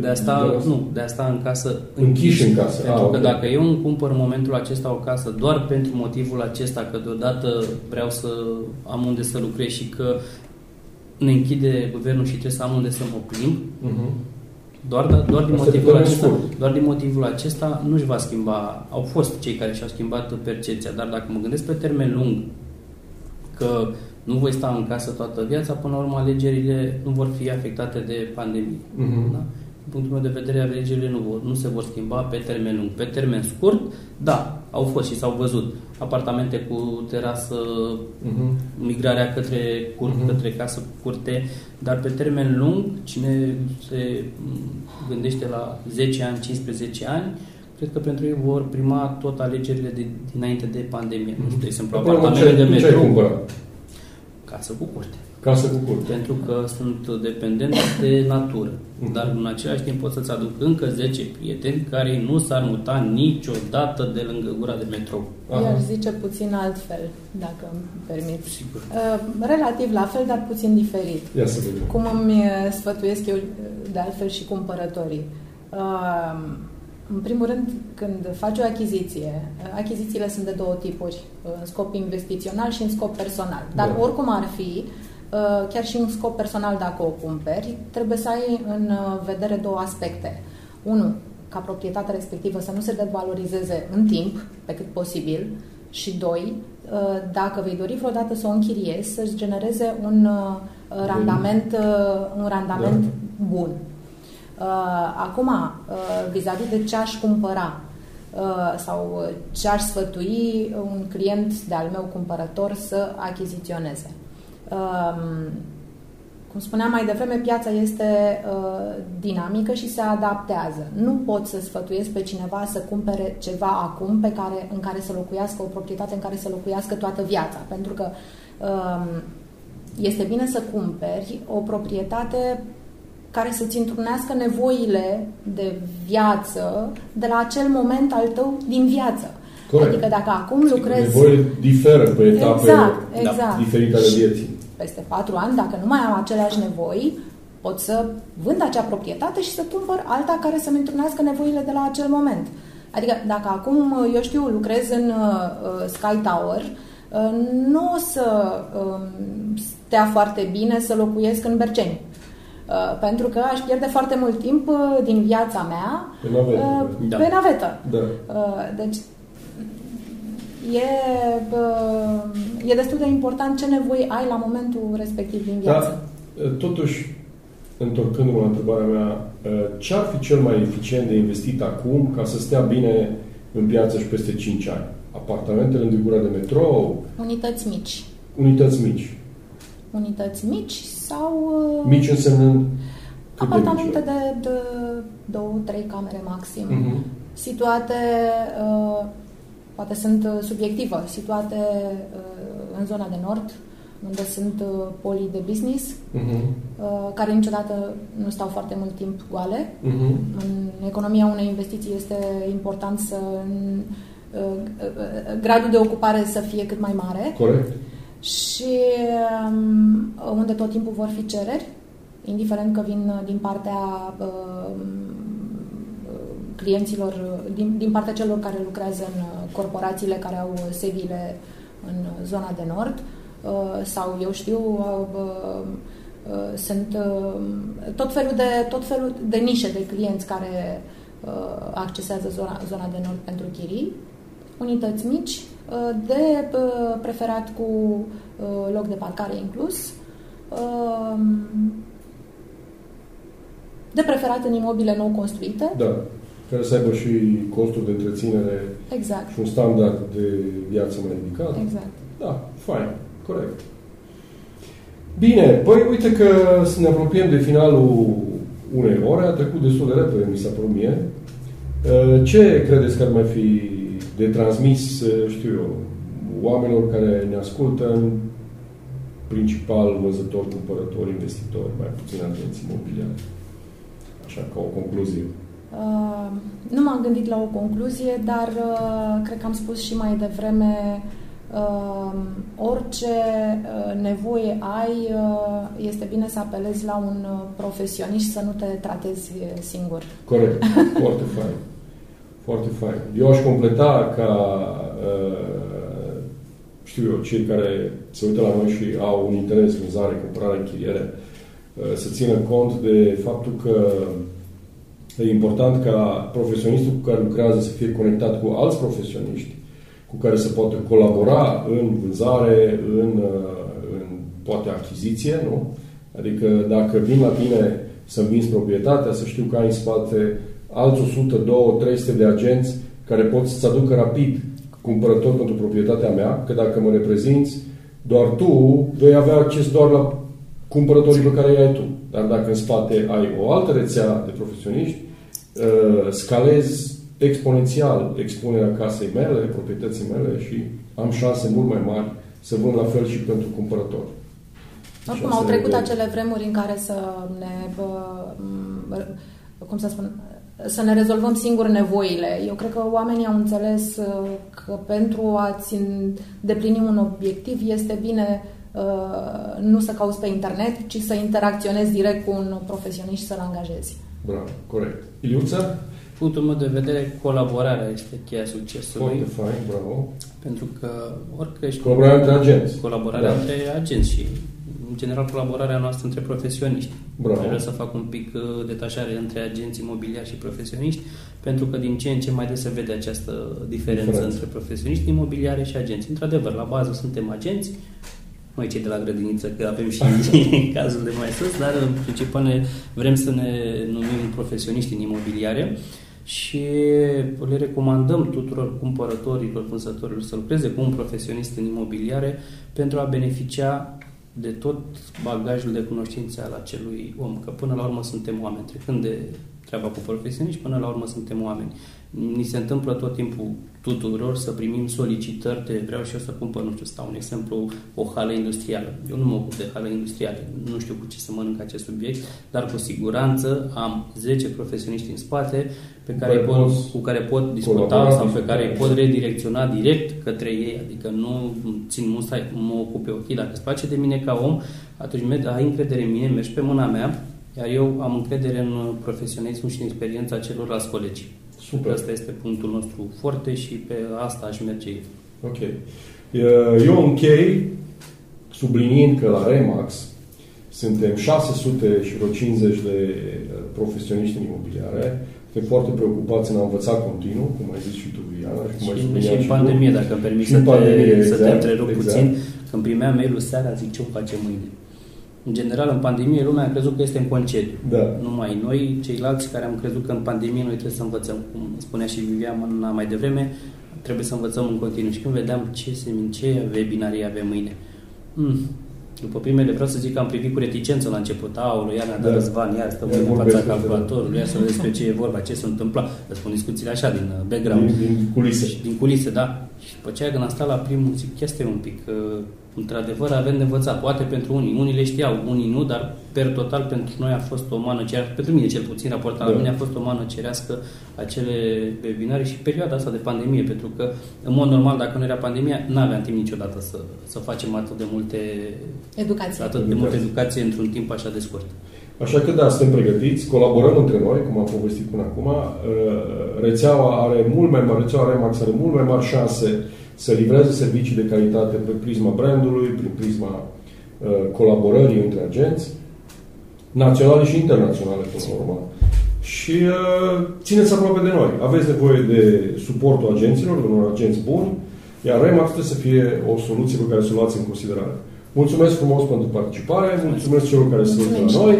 de asta, nu, de asta în casă Închiși în casă. Pentru Ah, că ok. dacă eu îmi cumpăr în momentul acesta o casă doar pentru motivul acesta că deodată vreau să am unde să lucrez și că ne închide guvernul și trebuie să am unde să mă plimb, Mhm. doar, doar, din, Asta motivul pe termen acesta, scurt. doar din motivul acesta nu își va schimba. Au fost cei care și-au schimbat percepția, dar dacă mă gândesc pe termen lung că nu voi sta în casă toată viața, până la urmă alegerile nu vor fi afectate de pandemie. Mhm. Da? Din punctul meu de vedere, alegerile nu, vor, nu se vor schimba pe termen lung. Pe termen scurt, da, au fost și s-au văzut apartamente cu terasă, Mhm. migrarea către, cur, Mhm. către casă cu curte, dar pe termen lung, cine se m, gândește la 10 ani, 15 ani, cred că pentru ei vor prima tot alegerile de, dinainte de pandemie. Nu știu, de exemplu, Până la urmă, apartamente de ce, ce ai metro, cumpărat? Casă cu curte. Casă cu curte. Pentru că sunt dependent de natură. Mhm. Dar în același timp pot să-ți aduc încă 10 prieteni care nu s-ar muta niciodată de lângă gura de metrou. Aha. Iar zice puțin altfel, dacă îmi permit. Sigur. Uh, Relativ la fel, dar puțin diferit. Ia să vedem. Cum îmi uh, sfătuiesc eu uh, de altfel și cumpărătorii. Uh, În primul rând, când faci o achiziție, uh, achizițiile sunt de două tipuri, uh, în scop investițional și în scop personal. Dar Da. oricum ar fi, uh, chiar și în scop personal dacă o cumperi, trebuie să ai în uh, vedere două aspecte. Unu, ca proprietatea respectivă să nu se devalorizeze în timp, pe cât posibil, și doi, uh, dacă vei dori vreodată să o închiriezi, să-ți genereze un uh, randament, uh, un randament bun. Acum, vis-a-vis de ce aș cumpăra sau ce aș sfătui un client de-al meu cumpărător să achiziționeze. Cum spuneam mai devreme, piața este uh, dinamică și se adaptează. Nu pot să sfătuiesc pe cineva să cumpere ceva acum pe care, în care să locuiască, o proprietate în care să locuiască toată viața. Pentru că uh, este bine să cumperi o proprietate care să-ți întrunească nevoile de viață de la acel moment al tău din viață. Corect. Adică dacă acum lucrezi... Nevoile diferă pe etape exact, exact. diferite ale vieții peste patru ani, dacă nu mai am aceleași nevoi, pot să vând acea proprietate și să cumpăr alta care să-mi întrunească nevoile de la acel moment. Adică dacă acum, eu știu, lucrez în uh, Sky Tower, uh, nu o să uh, stea foarte bine să locuiesc în Berceni. Uh, pentru că aș pierde foarte mult timp uh, din viața mea pe navetă. Uh, da. Pe navetă. Da. Uh, deci e, e destul de important ce nevoi ai la momentul respectiv din viață. Da, totuși, întorcându-mă la întrebarea mea, ce ar fi cel mai eficient de investit acum ca să stea bine în piață și peste 5 ani? Apartamente lângă gura de metrou? Unități mici. Unități mici. Unități mici sau... Mici însemnând apartamente de, de două, trei camere maxim, uh-huh. situate uh, poate sunt uh, subiectivă, situate uh, în zona de nord, unde sunt uh, poli de business, uh-huh. care niciodată nu stau foarte mult timp goale. Uh-huh. În economia unei investiții este important să gradul de ocupare să fie cât mai mare. Corect. Și um, unde tot timpul vor fi cereri, indiferent că vin din partea clienților, din, din partea celor care lucrează în uh, corporațiile care au sediile în zona de nord uh, sau eu știu uh, sunt tot felul de, tot felul de nișe de clienți care accesează zona, zona de nord pentru chirii, unități mici, de preferat cu loc de parcare inclus, de preferat în imobile nou construite. Da care să aibă și costuri de întreținere exact. și un standard de viață mai ridicat. Exact. Da, fain, corect. Bine, păi uite că să ne apropiem de finalul unei ore, a trecut destul de repede, mi s-a părut mie. Uh, ce credeți că ar mai fi de transmis, uh, știu eu, oamenilor care ne ascultă, în principal văzători, cumpărători, investitori, mai puțin agenți imobiliari? Așa ca o concluzie. Uh, nu m-am gândit la o concluzie, dar uh, cred că am spus și mai devreme uh, orice uh, nevoie ai, uh, este bine să apelezi la un uh, profesionist și să nu te tratezi singur. Corect. Foarte fain. Foarte fain. Eu aș completa ca știu eu, cei care se uită la noi și au un interes, vânzare, cumpărare, închiriere, să țină cont de faptul că E important ca profesionistul cu care lucrează să fie conectat cu alți profesioniști cu care să poată colabora în vânzare, în, în poate achiziție, nu? Adică dacă vin la tine să vinzi proprietatea, să știu că ai în spate alți 100, 200, 300 de agenți care pot să-ți aducă rapid cumpărător pentru proprietatea mea, că dacă mă reprezinți, doar tu vei avea acces doar la cumpărătorii pe care îi ai tu. Dar dacă în spate ai o altă rețea de profesioniști, uh, scalez exponențial expunerea casei mele, proprietății mele și am șanse mult mai mari să vând la fel și pentru cumpărător. Oricum au trecut de... acele vremuri în care să ne, cum să spun, să ne rezolvăm singur nevoile. Eu cred că oamenii au înțeles uh, că pentru a-ți îndeplini un obiectiv este bine uh, nu să cauți pe internet, ci să interacționezi direct cu un profesionist și să-l angajezi. Bravo, corect. Iliuța? Punctul meu de vedere, colaborarea este cheia succesului. Foarte fain, bravo. Pentru că oricât Colaborarea între agenți. Colaborarea da. între agenți și în general colaborarea noastră între profesioniști. Bravo. Vreau să fac un pic uh, detașare între agenți imobiliari și profesioniști, pentru că din ce în ce mai des se vede această diferență, diferență. între profesioniști imobiliare și agenți. Într-adevăr, la bază suntem agenți, noi cei de la grădiniță, că avem și cazul de mai sus, dar în principal ne, vrem să ne numim profesioniști în imobiliare și le recomandăm tuturor cumpărătorilor, vânzătorilor să lucreze cu un profesionist în imobiliare pentru a beneficia de tot bagajul de cunoștințe al acelui om, că până la urmă suntem oameni, trecând de treaba cu profesioniști, până la urmă suntem oameni. Ni se întâmplă tot timpul tuturor să primim solicitări de vreau și eu să cumpăr, nu știu, stau un exemplu, o hală industrială. Eu nu mă ocup de hală industriale, nu știu cu ce să mănânc acest subiect, dar cu siguranță am 10 profesioniști în spate pe care îi pot, cu care pot discuta sau pe care îi pot redirecționa direct către ei, adică nu țin musai, mă ocup pe ok, dacă îți place de mine ca om, atunci ai încredere în mine, mergi pe mâna mea, iar eu am încredere în profesionismul și în experiența celorlalți colegi. Super. Asta este punctul nostru foarte și pe asta aș merge eu. Ok. Eu închei subliniind că la Remax suntem 650 de uh, profesioniști în imobiliare, suntem foarte preocupați în a învăța continuu, cum ai zis și tu, Iana, și cum ai și, și în pandemie, tu. dacă îmi permis să, te, exact, să te întrerup exact. puțin, când primeam mail-ul seara, zic ce o facem mâine. În general, în pandemie, lumea a crezut că este în concediu. Da. Numai noi, ceilalți care am crezut că în pandemie noi trebuie să învățăm, cum spunea și Vivian mai devreme, trebuie să învățăm în continuu. Și când vedeam ce, ce webinarii avem mâine, mm, după primele, vreau să zic că am privit cu reticență la început. Aoleu, iar ne-a dat da. Răzvan, iar stăm în fața calculatorului, iar să vedeți despre ce e vorba, ce se întâmplă. Vă spun discuțiile așa, din uh, background. Din, din culise. din culise, da. Și după aceea, când am stat la primul, zic, chestia un pic, uh, într-adevăr avem de învățat. Poate pentru unii, unii le știau, unii nu, dar per total pentru noi a fost o mană cerească, pentru mine cel puțin raportat da. la mine a fost o mană cerească acele webinare și perioada asta de pandemie, pentru că în mod normal, dacă nu era pandemia, nu aveam timp niciodată să, să facem atât de multe educație. atât de multe educație într-un timp așa de scurt. Așa că da, suntem pregătiți, colaborăm între noi, cum am povestit până acum. Rețeaua are mult mai mari, rețeaua Remax are mult mai mari șanse să livreze servicii de calitate pe prisma brandului, prin prisma uh, colaborării între agenți, naționale și internaționale, până la urmă. Și uh, țineți aproape de noi. Aveți nevoie de suportul agenților, de unor agenți buni, iar Remax trebuie să fie o soluție pe care să o luați în considerare. Mulțumesc frumos pentru participare, mulțumesc celor care sunt la noi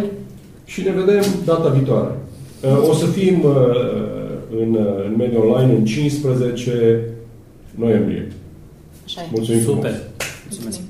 și ne vedem data viitoare. Uh, o să fim uh, în, uh, în mediul online în 15 noiembrie. Așa e. Mulțumim Super. Mulțumesc.